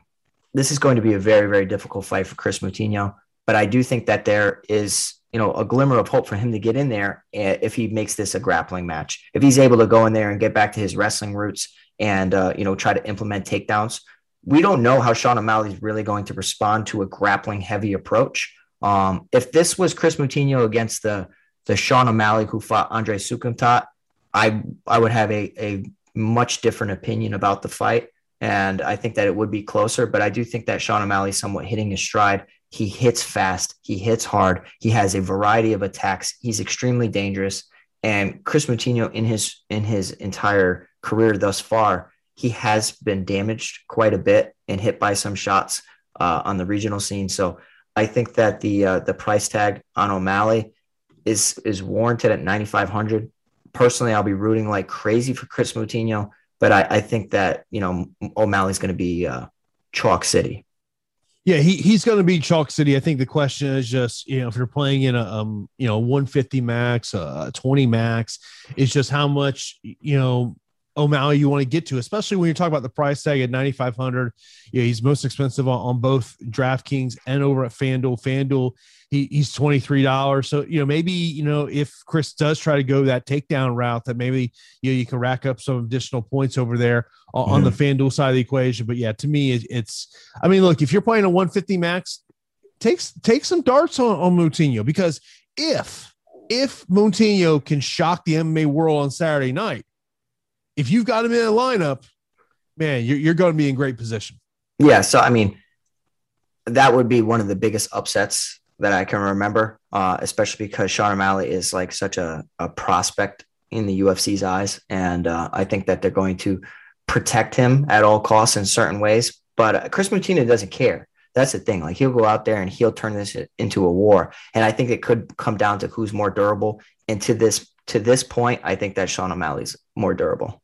this is going to be a very very difficult fight for Kris Moutinho. But I do think that there is you know a glimmer of hope for him to get in there eh, if he makes this a grappling match. If he's able to go in there and get back to his wrestling roots and uh, you know try to implement takedowns we don't know how Sean O'Malley is really going to respond to a grappling heavy approach. Um, if this was Kris Moutinho against the the Sean O'Malley who fought Andre Soukhamthath, I I would have a a much different opinion about the fight, and I think that it would be closer. But I do think that Sean O'Malley somewhat hitting his stride. He hits fast. He hits hard. He has a variety of attacks. He's extremely dangerous. And Kris Moutinho in his in his entire career thus far he has been damaged quite a bit and hit by some shots uh, on the regional scene. So I think that the uh, the price tag on O'Malley is is warranted at 9,500. Personally, I'll be rooting like crazy for Kris Moutinho, but I, I think that you know O'Malley's going to be uh, chalk city. Yeah, he, he's going to be chalk city. I think the question is just you know if you're playing in a um you know 150 max, uh 20 max, it's just how much you know O'Malley you want to get to, especially when you're talking about the price tag at 9,500. Yeah, he's most expensive on, on both DraftKings and over at FanDuel. FanDuel, he, he's $23. So, you know, maybe, you know, if Chris does try to go that takedown route, that maybe, you know, you can rack up some additional points over there on, mm-hmm. on the. FanDuel side of the equation. But yeah, to me, it, it's, I mean, look, if you're playing a 150 max, takes take some darts on, on Moutinho because if, if Moutinho can shock the MMA world on Saturday night, if you've got him in a lineup, man, you're, you're going to be in great position. Yeah. So, I mean, that would be one of the biggest upsets that I can remember, uh, especially because Sean O'Malley is like such a, a prospect in the UFC's eyes. And uh, I think that they're going to protect him at all costs in certain ways. But uh, Kris Moutinho doesn't care. That's the thing. Like he'll go out there and he'll turn this into a war. And I think it could come down to who's more durable. And to this to this point, I think that Sean O'Malley's more durable.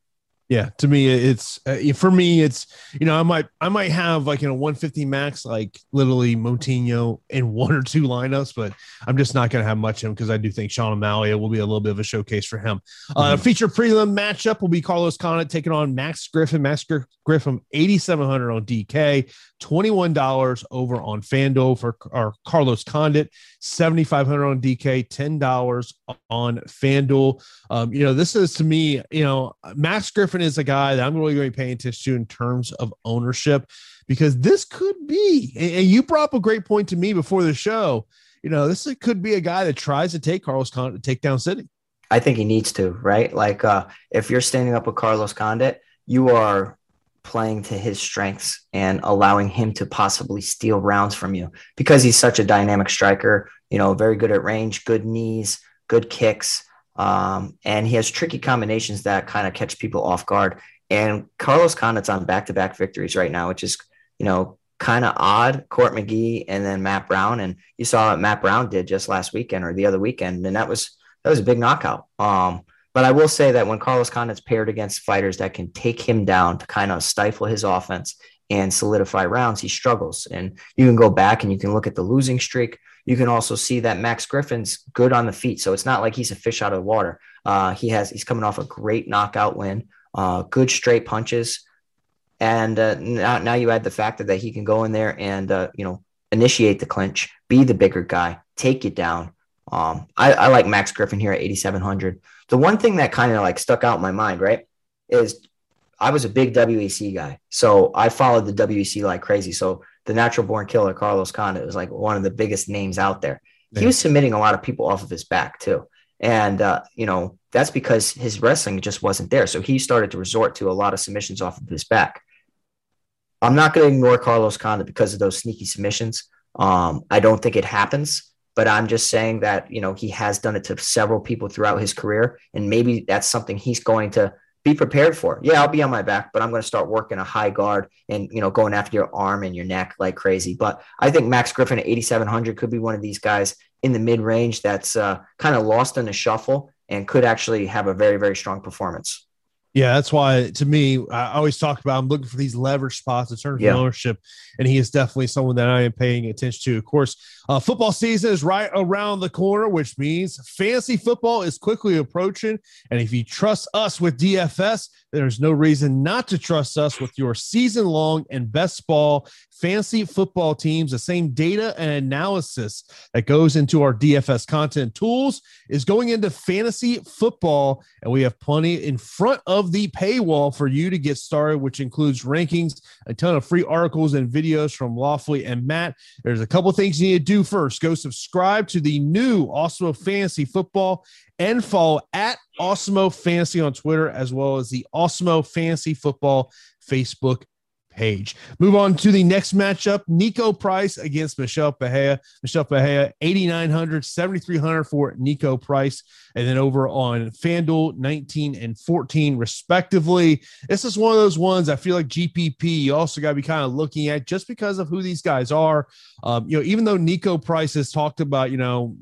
Yeah, to me, it's uh, for me, it's you know, I might I might have like in a 150 max, like literally Moutinho in one or two lineups, but I'm just not going to have much of him because I do think Sean O'Malley will be a little bit of a showcase for him. Uh, mm-hmm. Uh, feature prelim matchup will be Carlos Condit taking on Max Griffin. Max Griffin 8,700 on DK, $21 over on FanDuel for our Carlos Condit, 7,500 on DK, $10 on FanDuel. Um, you know, this is to me, you know, Max Griffin is a guy that I'm really going to be paying attention to in terms of ownership because this could be, and you brought up a great point to me before the show. You know, this could be a guy that tries to take Carlos Condit to take down City. I think he needs to, right? Like, uh, if you're standing up with Carlos Condit, you are playing to his strengths and allowing him to possibly steal rounds from you because he's such a dynamic striker, you know, very good at range, good knees, good kicks. Um, and he has tricky combinations that kind of catch people off guard. And Carlos Condit's on back to back victories right now, which is, you know, kind of odd. Court McGee and then Matt Brown. And you saw what Matt Brown did just last weekend or the other weekend. And that was, that was a big knockout. Um, but I will say that when Carlos Condit's paired against fighters that can take him down to kind of stifle his offense and solidify rounds, he struggles. And you can go back and you can look at the losing streak. You can also see that Max Griffin's good on the feet. So it's not like he's a fish out of the water. Uh, he has he's coming off a great knockout win, uh, good straight punches. And uh, now, now you add the factor that he can go in there and uh, you know initiate the clinch, be the bigger guy, take you down. Um, I, I like Max Griffin here at 8,700. The one thing that kind of like stuck out in my mind, right, is I was a big WEC guy. So I followed the WEC like crazy. So the natural born killer, Carlos Condit, was like one of the biggest names out there. Yeah. He was submitting a lot of people off of his back too. And, uh, you know, that's because his wrestling just wasn't there. So he started to resort to a lot of submissions off of his back. I'm not going to ignore Carlos Condit because of those sneaky submissions. Um, I don't think it happens, but I'm just saying that, you know, he has done it to several people throughout his career. And maybe that's something he's going to be prepared for. Yeah, I'll be on my back, but I'm going to start working a high guard and, you know, going after your arm and your neck like crazy. But I think Max Griffin at 8,700 could be one of these guys in the mid range that's uh, kind of lost in the shuffle and could actually have a very, very strong performance. Yeah, that's why to me, I always talk about I'm looking for these leverage spots in terms of yeah. ownership, and he is definitely someone that I am paying attention to. Of course, uh, football season is right around the corner, which means fantasy football is quickly approaching. And if you trust us with DFS, there's no reason not to trust us with your season long and best ball fantasy football teams. The same data and analysis that goes into our DFS content tools is going into fantasy football. And we have plenty in front of the paywall for you to get started, which includes rankings, a ton of free articles and videos from Lawfully and Matt. There's a couple things you need to do first. Go subscribe to the new Awesemo Fantasy Football and follow at Awesemo Fantasy on Twitter, as well as the Awesemo Fantasy Football Facebook page. Move on to the next matchup Niko Price against Michel Pereira. Michel Pereira, 8,900, 7,300 for Niko Price. And then over on FanDuel, 19 and 14, respectively. This is one of those ones I feel like GPP, you also got to be kind of looking at just because of who these guys are. Um, you know, even though Niko Price has talked about, you know,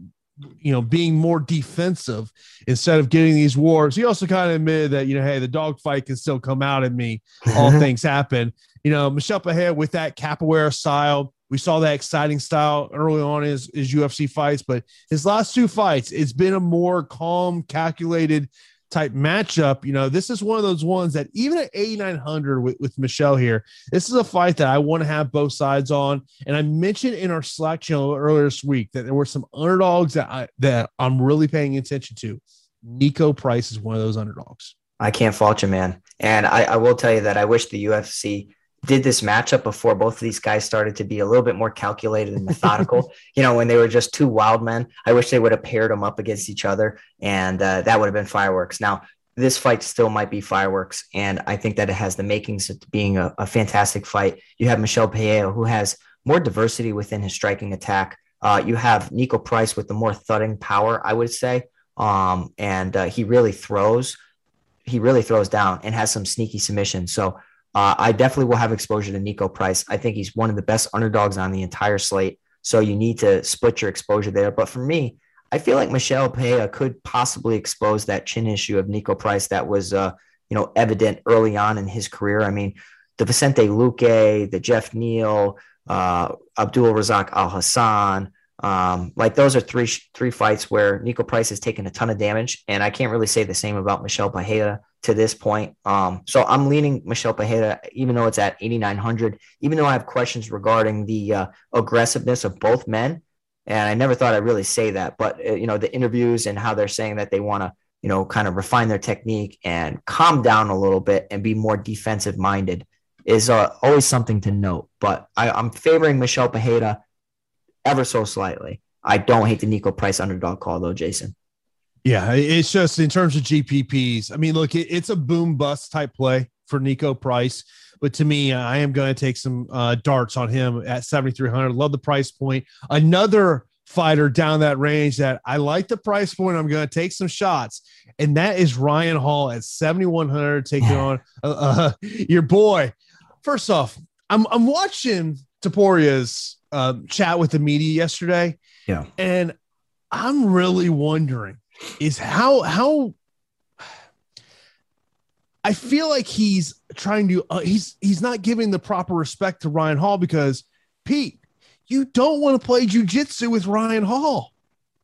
you know, being more defensive instead of getting these wars. He also kind of admitted that, you know, hey, the dogfight can still come out in me. All mm-hmm. things happen. You know, Michel Pereira with that capoeira style. We saw that exciting style early on in his, his UFC fights, but his last two fights, it's been a more calm, calculated type matchup, you know, this is one of those ones that even at 8,900 with, with Michel here, this is a fight that I want to have both sides on. And I mentioned in our Slack channel earlier this week that there were some underdogs that I that I'm really paying attention to. Niko Price is one of those underdogs. I can't fault you, man. And I, I will tell you that I wish the UFC did this matchup before both of these guys started to be a little bit more calculated and methodical. you know, when they were just two wild men, I wish they would have paired them up against each other, and uh, that would have been fireworks. Now, this fight still might be fireworks, and I think that it has the makings of being a, a fantastic fight. You have Michel Pereira, who has more diversity within his striking attack. Uh, you have Niko Price with the more thudding power, I would say, um, and uh, he really throws. He really throws down and has some sneaky submissions. So uh, I definitely will have exposure to Niko Price. I think he's one of the best underdogs on the entire slate. So you need to split your exposure there. But for me, I feel like Michel Pereira could possibly expose that chin issue of Niko Price that was, uh, you know, evident early on in his career. I mean, the Vicente Luque, the Geoff Neal, uh, Abdul Razak Alhassan, um, like those are three three fights where Niko Price has taken a ton of damage, and I can't really say the same about Michel Pereira to this point. Um, so I'm leaning Michel Pereira, even though it's at 8,900, even though I have questions regarding the uh, aggressiveness of both men. And I never thought I'd really say that, but uh, you know, the interviews and how they're saying that they want to, you know, kind of refine their technique and calm down a little bit and be more defensive minded is uh, always something to note. But I, I'm favoring Michel Pereira ever so slightly. I don't hate the Niko Price underdog call though, Jason. Yeah, it's just in terms of GPPs. I mean, look, it, it's a boom bust type play for Niko Price, but to me, I am going to take some uh, darts on him at 7,300. Love the price point. Another fighter down that range that I like the price point. I'm going to take some shots, and that is Ryan Hall at 7100 taking on uh, uh, your boy. First off, I'm I'm watching Topuria's uh, chat with the media yesterday. Yeah, and I'm really wondering is how how I feel like he's trying to uh, he's he's not giving the proper respect to Ryan Hall because Pete, you don't want to play jujitsu with Ryan Hall.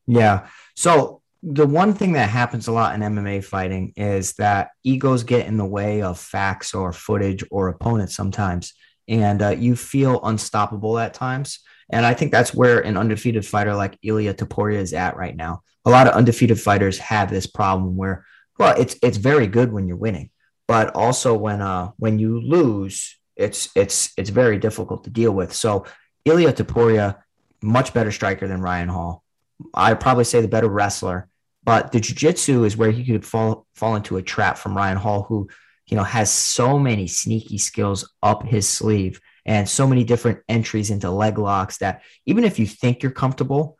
Yeah. So the one thing that happens a lot in MMA fighting is that egos get in the way of facts or footage or opponents sometimes, and uh, you feel unstoppable at times. And I think that's where an undefeated fighter like Ilia Topuria is at right now. A lot of undefeated fighters have this problem where, well, it's it's very good when you're winning, but also when uh when you lose, it's it's it's very difficult to deal with. So Ilia Topuria, much better striker than Ryan Hall. I'd probably say the better wrestler, but the jiu-jitsu is where he could fall fall into a trap from Ryan Hall, who you know has so many sneaky skills up his sleeve and so many different entries into leg locks that even if you think you're comfortable,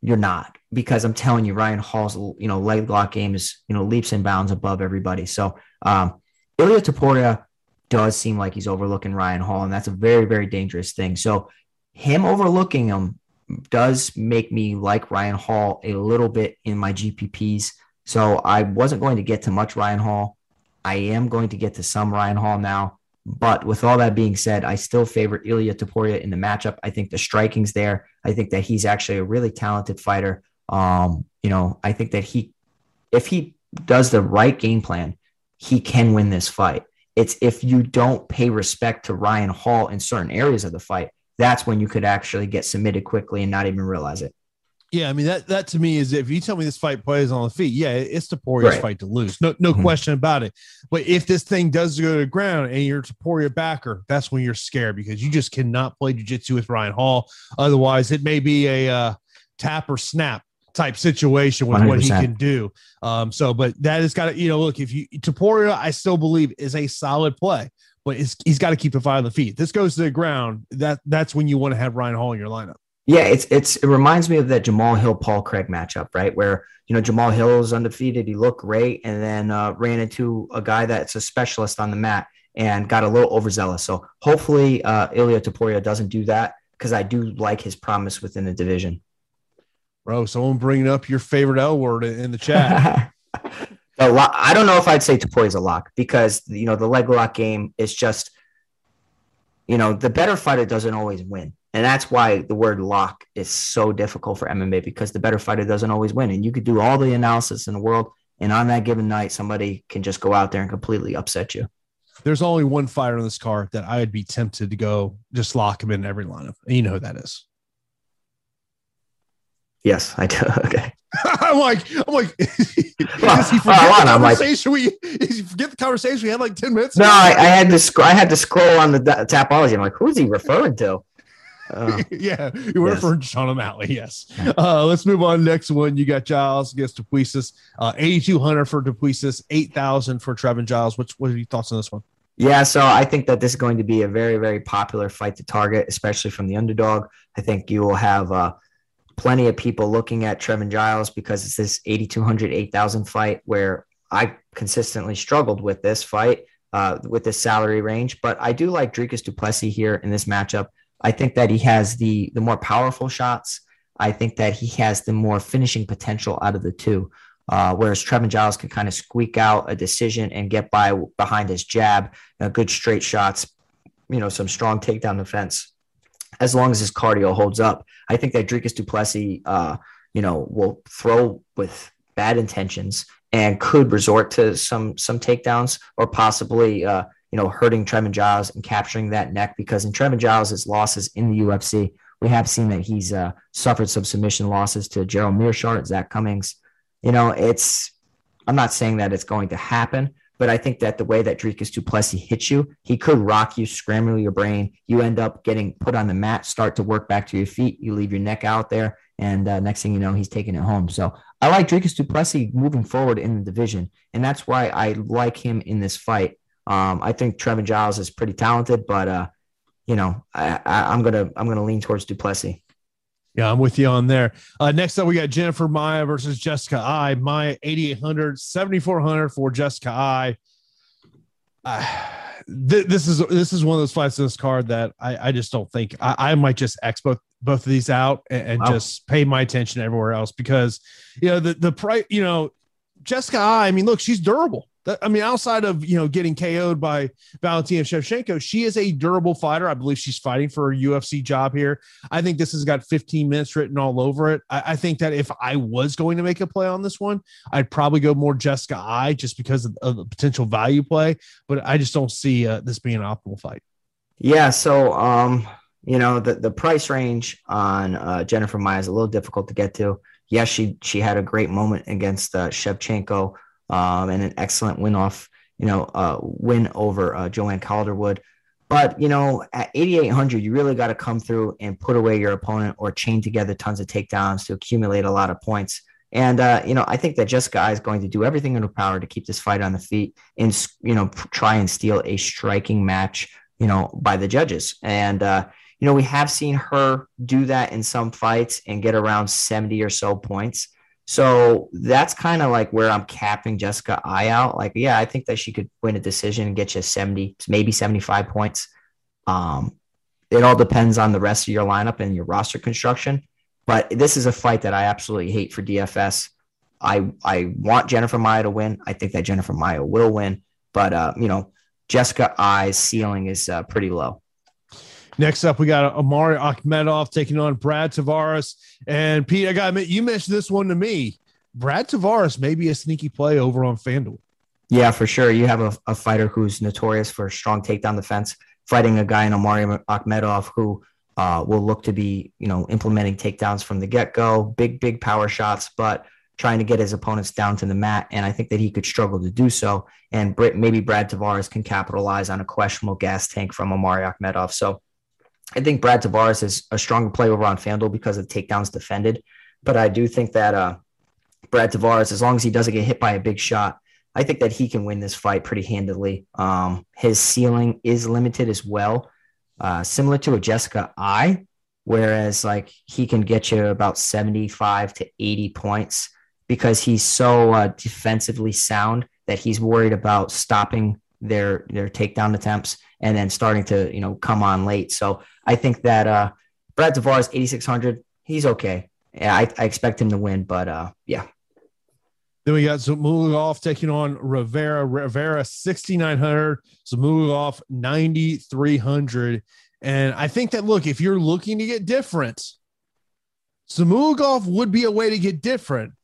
you're not because I'm telling you, Ryan Hall's you know leg lock game is you know leaps and bounds above everybody. So um, Ilia Topuria does seem like he's overlooking Ryan Hall, and that's a very very dangerous thing. So him overlooking him does make me like Ryan Hall a little bit in my GPPs. So I wasn't going to get to much Ryan Hall. I am going to get to some Ryan Hall now. But with all that being said, I still favor Ilia Topuria in the matchup. I think the striking's there. I think that he's actually a really talented fighter. Um, you know, I think that he, if he does the right game plan, he can win this fight. It's if you don't pay respect to Ryan Hall in certain areas of the fight, that's when you could actually get submitted quickly and not even realize it. Yeah, I mean that that to me is if you tell me this fight plays on the feet, yeah, it's Topuria's Right. fight to lose, no no Mhm. question about it. But if this thing does go to the ground and you're Topuria backer, that's when you're scared because you just cannot play jujitsu with Ryan Hall. Otherwise, it may be a uh, tap or snap type situation with what he can do. Um, so, but that has got to you know look if you Topuria, I still believe is a solid play. But it's, he's got to keep the fight on the feet. This goes to the ground. That that's when you want to have Ryan Hall in your lineup. Yeah, it's it's it reminds me of that Jamahal Hill Paul Craig matchup, right? Where you know Jamahal Hill is undefeated, he looked great, and then uh, ran into a guy that's a specialist on the mat and got a little overzealous. So hopefully, uh, Ilia Topuria doesn't do that because I do like his promise within the division. Bro, someone bringing up your favorite L word in in the chat. But lo- I don't know if I'd say Topuria is a lock because you know the leg lock game is just, you know, the better fighter doesn't always win, and that's why the word lock is so difficult for MMA because the better fighter doesn't always win, and you could do all the analysis in the world, and on that given night, somebody can just go out there and completely upset you. There's only one fighter on this card that I would be tempted to go just lock him in every lineup. And you know who that is. Yes, I do. Okay. I'm like, I'm like, does he forget well, the hold on, I'm like- conversation we he forget the conversation we had like 10 minutes No. I, I had to sc- I had to scroll on the tapology. I'm like, who's he referring to? Uh, yeah, you were Yes. for Sean O'Malley. Yes. Uh, let's move on. Next one, you got Giles against Du Plessis. Uh, 8,200 for Du Plessis, 8,000 for Trevin Giles. What's what are your thoughts on this one? Yeah, so I think that this is going to be a very, very popular fight to target, especially from the underdog. I think you will have uh, plenty of people looking at Trevin Giles because it's this 8,200, 8,000 fight where I consistently struggled with this fight, uh, with this salary range. But I do like Dricus Du Plessis here in this matchup. I think that he has the the more powerful shots. I think that he has the more finishing potential out of the two. Uh, whereas Trevin Giles can kind of squeak out a decision and get by behind his jab, uh, good straight shots, you know, some strong takedown defense. As long as his cardio holds up, I think that Dricus Du Plessis, uh, you know, will throw with bad intentions and could resort to some some takedowns or possibly, uh, you know, hurting Trevin Giles and capturing that neck because in Trevin Giles' losses in the UFC, we have seen that he's uh, suffered some submission losses to Gerald Meerschaert, Zak Cummings. You know, it's I'm not saying that it's going to happen, but I think that the way that Dricus Du Plessis hits you, he could rock you, scramble your brain. You end up getting put on the mat, start to work back to your feet. You leave your neck out there, and uh, next thing you know, he's taking it home. So I like Dricus Du Plessis moving forward in the division, and that's why I like him in this fight. Um, I think Trevin Giles is pretty talented, but uh, you know, I, I, I'm gonna I'm gonna lean towards Du Plessis. Yeah, I'm with you on there. Uh, next up, we got Jennifer Maia versus Jessica Eye. Maia 8,800, 7,400 for Jessica Eye. Uh, th- this is this is one of those fights in this card that I, I just don't think I, I might just X both both of these out and, and Wow. just pay my attention everywhere else because you know the the price you know Jessica Eye, I mean look she's durable I mean outside of you know getting KO'd by Valentina Shevchenko she is a durable fighter. I believe she's fighting for a UFC job here. I think this has got 15 minutes written all over it. I, I think that if I was going to make a play on this one I'd probably go more Jessica Eye just because of, of the potential value play but I just don't see uh, this being an optimal fight. Yeah, so um, you know, the the price range on uh, Jennifer Maia is a little difficult to get to. Yes, she she had a great moment against uh, Shevchenko, um, and an excellent win off, you know, uh, win over uh, Joanne Calderwood. But you know, at 8,800, you really got to come through and put away your opponent or chain together tons of takedowns to accumulate a lot of points. And uh, you know, I think that Jessica is going to do everything in her power to keep this fight on the feet and you know try and steal a striking match you know, by the judges. And, uh, you know, we have seen her do that in some fights and get around 70 or so points. So that's kind of like where I'm capping Jessica Eye out. Like, yeah, I think that she could win a decision and get you 70, maybe 75 points. Um, it all depends on the rest of your lineup and your roster construction. But this is a fight that I absolutely hate for DFS. I I want Jennifer Maia to win. I think that Jennifer Maia will win. But uh, you know, Jessica Eye's ceiling is uh, pretty low. Next up, we got Omari Akhmedov taking on Brad Tavares. And Pete, I got to admit, you mentioned this one to me. Brad Tavares may be a sneaky play over on FanDuel. Yeah, for sure. You have a, a fighter who's notorious for strong takedown defense, fighting a guy in Omari Akhmedov who uh, will look to be, you know, implementing takedowns from the get go, big, big power shots, but trying to get his opponents down to the mat. And I think that he could struggle to do so. And maybe Brad Tavares can capitalize on a questionable gas tank from Omari Akhmedov. So I think Brad Tavares is a stronger play over on FanDuel because of takedowns defended. But I do think that uh, Brad Tavares, as long as he doesn't get hit by a big shot, I think that he can win this fight pretty handedly. Um, his ceiling is limited as well, uh, similar to a Jessica Eye, whereas like he can get you about 75 to 80 points because he's so uh, defensively sound that he's worried about stopping their their takedown attempts and then starting to you know come on late. So I think that uh, Brad Tavares 8600, he's okay. Yeah, I, I expect him to win, but uh, yeah, Then we got Zhumagulov taking on Rivera. Rivera 6,900, Zhumagulov 9,300. And I think that, look, if you're looking to get different, Zhumagulov would be a way to get different.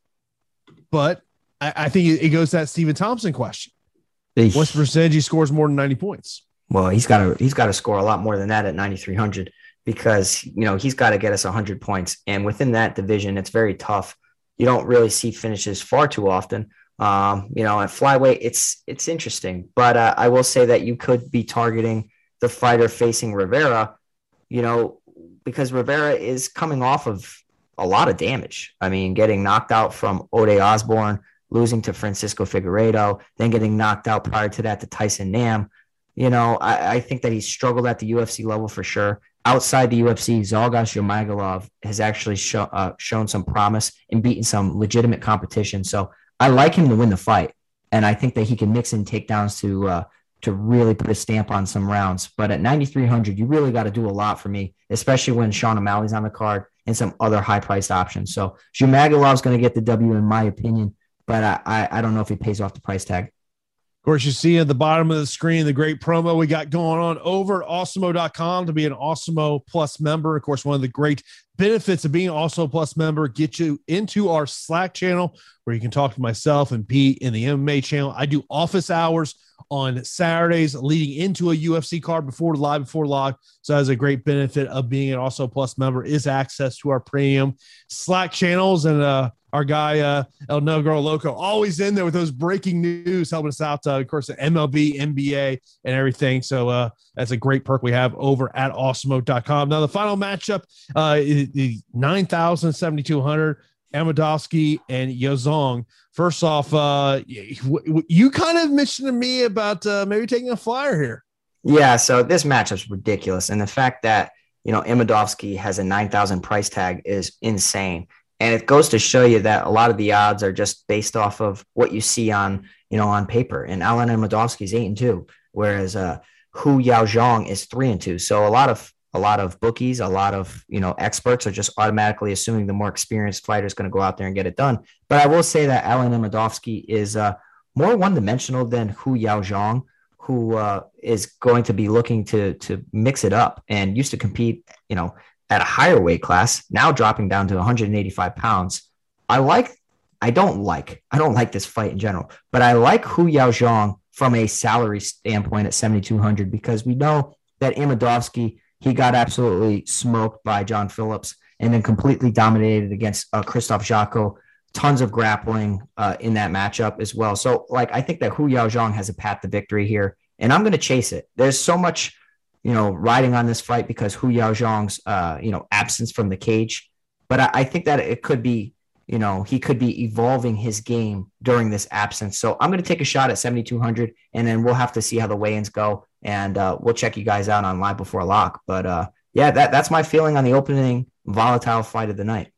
But I, I think it, it goes to that Stephen Thompson question. What's the percentage he scores more than 90 points? Well, he's got to he's got to score a lot more than that at 9300 because you know he's got to get us 100 points and within that division it's very tough. You don't really see finishes far too often. Um, you know, at flyweight it's it's interesting, but uh, I will say that you could be targeting the fighter facing Rivera, you know, because Rivera is coming off of a lot of damage. I mean, getting knocked out from Ode Osborne, losing to Francisco Figueiredo, then getting knocked out prior to that to Tyson Nam. You know, I, I think that he struggled at the UFC level for sure. Outside the UFC, Zhalgas Zhumagulov has actually uh, shown some promise and beaten some legitimate competition. So I like him to win the fight, and I think that he can mix in takedowns to uh, to really put a stamp on some rounds. But at 9,300, you really got to do a lot for me, especially when Sean O'Malley's on the card and some other high priced options. So Zhumagulov's going to get the W in my opinion, but I, I, I don't know if he pays off the price tag. Of course, you see at the bottom of the screen the great promo we got going on over at awesemo.com to be an Awesemo Plus member. Of course, one of the great benefits of being an Awesemo Plus member get you into our Slack channel where you can talk to myself and Pete in the MMA channel. I do office hours on Saturdays leading into a UFC card before live before lock. So that's a great benefit of being an Awesemo Plus member is access to our premium Slack channels and uh our guy uh El Negro Loco always in there with those breaking news helping us out uh, of course the MLB, NBA and everything. So uh that's a great perk we have over at awesemo.com. Now the final matchup uh the 9,7200 Amedovski and Yaozong. First off, uh, you, kind of mentioned to me about uh, maybe taking a flyer here. Yeah, so this matchup's ridiculous, and the fact that you know, Amedovski has a 9,000 price tag is insane. And it goes to show you that a lot of the odds are just based off of what you see on, you know, on paper. And Alen Amedovski is eight and two, whereas uh, Hu Yaozong is three and two. So a lot of a lot of bookies, a lot of you know experts are just automatically assuming the more experienced fighter is going to go out there and get it done. But I will say that Alen Amedovski is uh, more one dimensional than Hu Yaozong, who uh, is going to be looking to to mix it up and used to compete, you know, at a higher weight class. Now dropping down to 185 pounds. I like. I don't like. I don't like this fight in general, but I like Hu Yaozong from a salary standpoint at 7,200 because we know that Amedovski he got absolutely smoked by John Phillips and then completely dominated against uh, Krzysztof Jotko. Tons of grappling uh, in that matchup as well. So, like, I think that Hu Yaozong has a path to victory here, and I'm going to chase it. There's so much, you know, riding on this fight because Hu Yaozong's, uh, you know, absence from the cage. But I, I think that it could be, you know, he could be evolving his game during this absence. So I'm going to take a shot at 7,200, and then we'll have to see how the weigh-ins go and uh, we'll check you guys out on live before lock. But uh, yeah, that, that's my feeling on the opening volatile fight of the night.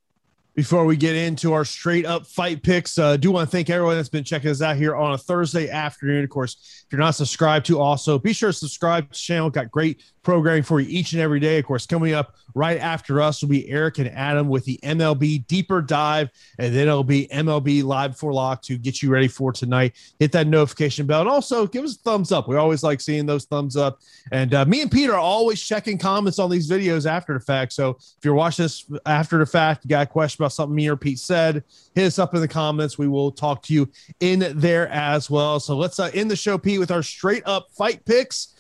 Before we get into our straight up fight picks, uh, do want to thank everyone that's been checking us out here on a Thursday afternoon. Of course, you're not subscribed to, also be sure to subscribe to the channel. Got great programming for you each and every day. Of course, coming up right after us will be Eric and Adam with the MLB deeper dive, and then it'll be MLB live for lock to get you ready for tonight. Hit that notification bell, and also give us a thumbs up. We always like seeing those thumbs up. And uh, me and Peter are always checking comments on these videos after the fact. So if you're watching this after the fact, you got a question about something me or Pete said, hit us up in the comments. We will talk to you in there as well. So let's uh, end the show, Pete, with our straight up fight picks.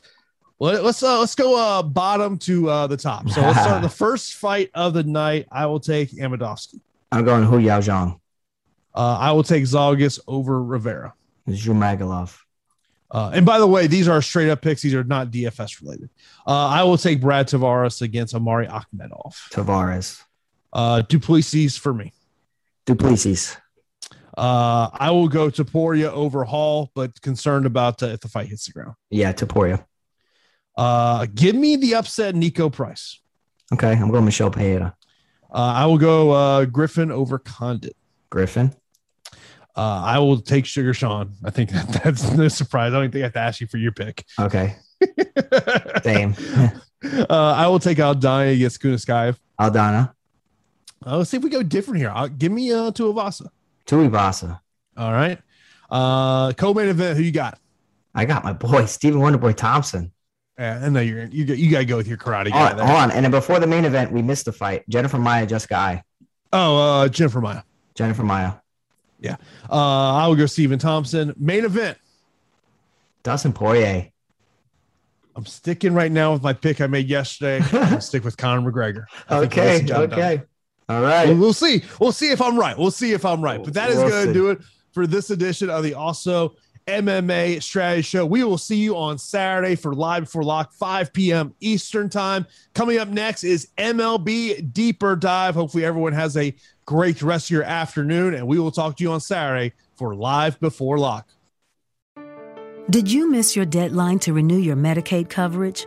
Let, us uh, let's go uh, bottom to uh, the top. So let's start the first fight of the night. I will take Amedovski. I'm going Hu Yaozong. Uh, I will take Zhalgas over Rivera. Zhumagulov. Uh, and by the way, these are straight up picks. These are not DFS related. Uh, I will take Brad Tavares against Omari Akhmedov. Tavares. Uh, Du Plessis for me. Du Plessis. Uh, I will go Topuria over Hall, but concerned about uh, if the fight hits the ground. Yeah, Topuria. Uh, give me the upset Niko Price. Okay, I'm going Michel Pereira. Uh, I will go uh, Griffin over Condit. Griffin. Uh, I will take Sugar Sean. I think that, that's no surprise. I don't think I have to ask you for your pick. Okay. Same. uh, I will take Aldana against Kunitskaya. Aldana. Uh, let's see if we go different here. Uh, give me uh, Tuivasa. Tuivasa. All right. Uh, co-main event. Who you got? I got my boy Stephen Wonderboy Thompson. Yeah, I know you're you you got to go with your karate Hold guy. on, hold on. And then before the main event, we missed the fight. Jennifer Maia, Jessica Eye. Oh, uh, Jennifer Maia. Jennifer Maia. Yeah, uh, I will go Stephen Thompson. Main event. Dustin Poirier. I'm sticking right now with my pick I made yesterday. I'm stick with Conor McGregor. Think Okay. done. Okay. All right. We'll, we'll see. We'll see if I'm right. We'll see if I'm right. But that is We'll going to do it for this edition of the Awesemo MMA Strategy Show. We will see you on Saturday for Live Before Lock, 5 p.m. Eastern Time. Coming up next is MLB Deeper Dive. Hopefully, everyone has a great rest of your afternoon, and we will talk to you on Saturday for Live Before Lock. Did you miss your deadline to renew your Medicaid coverage?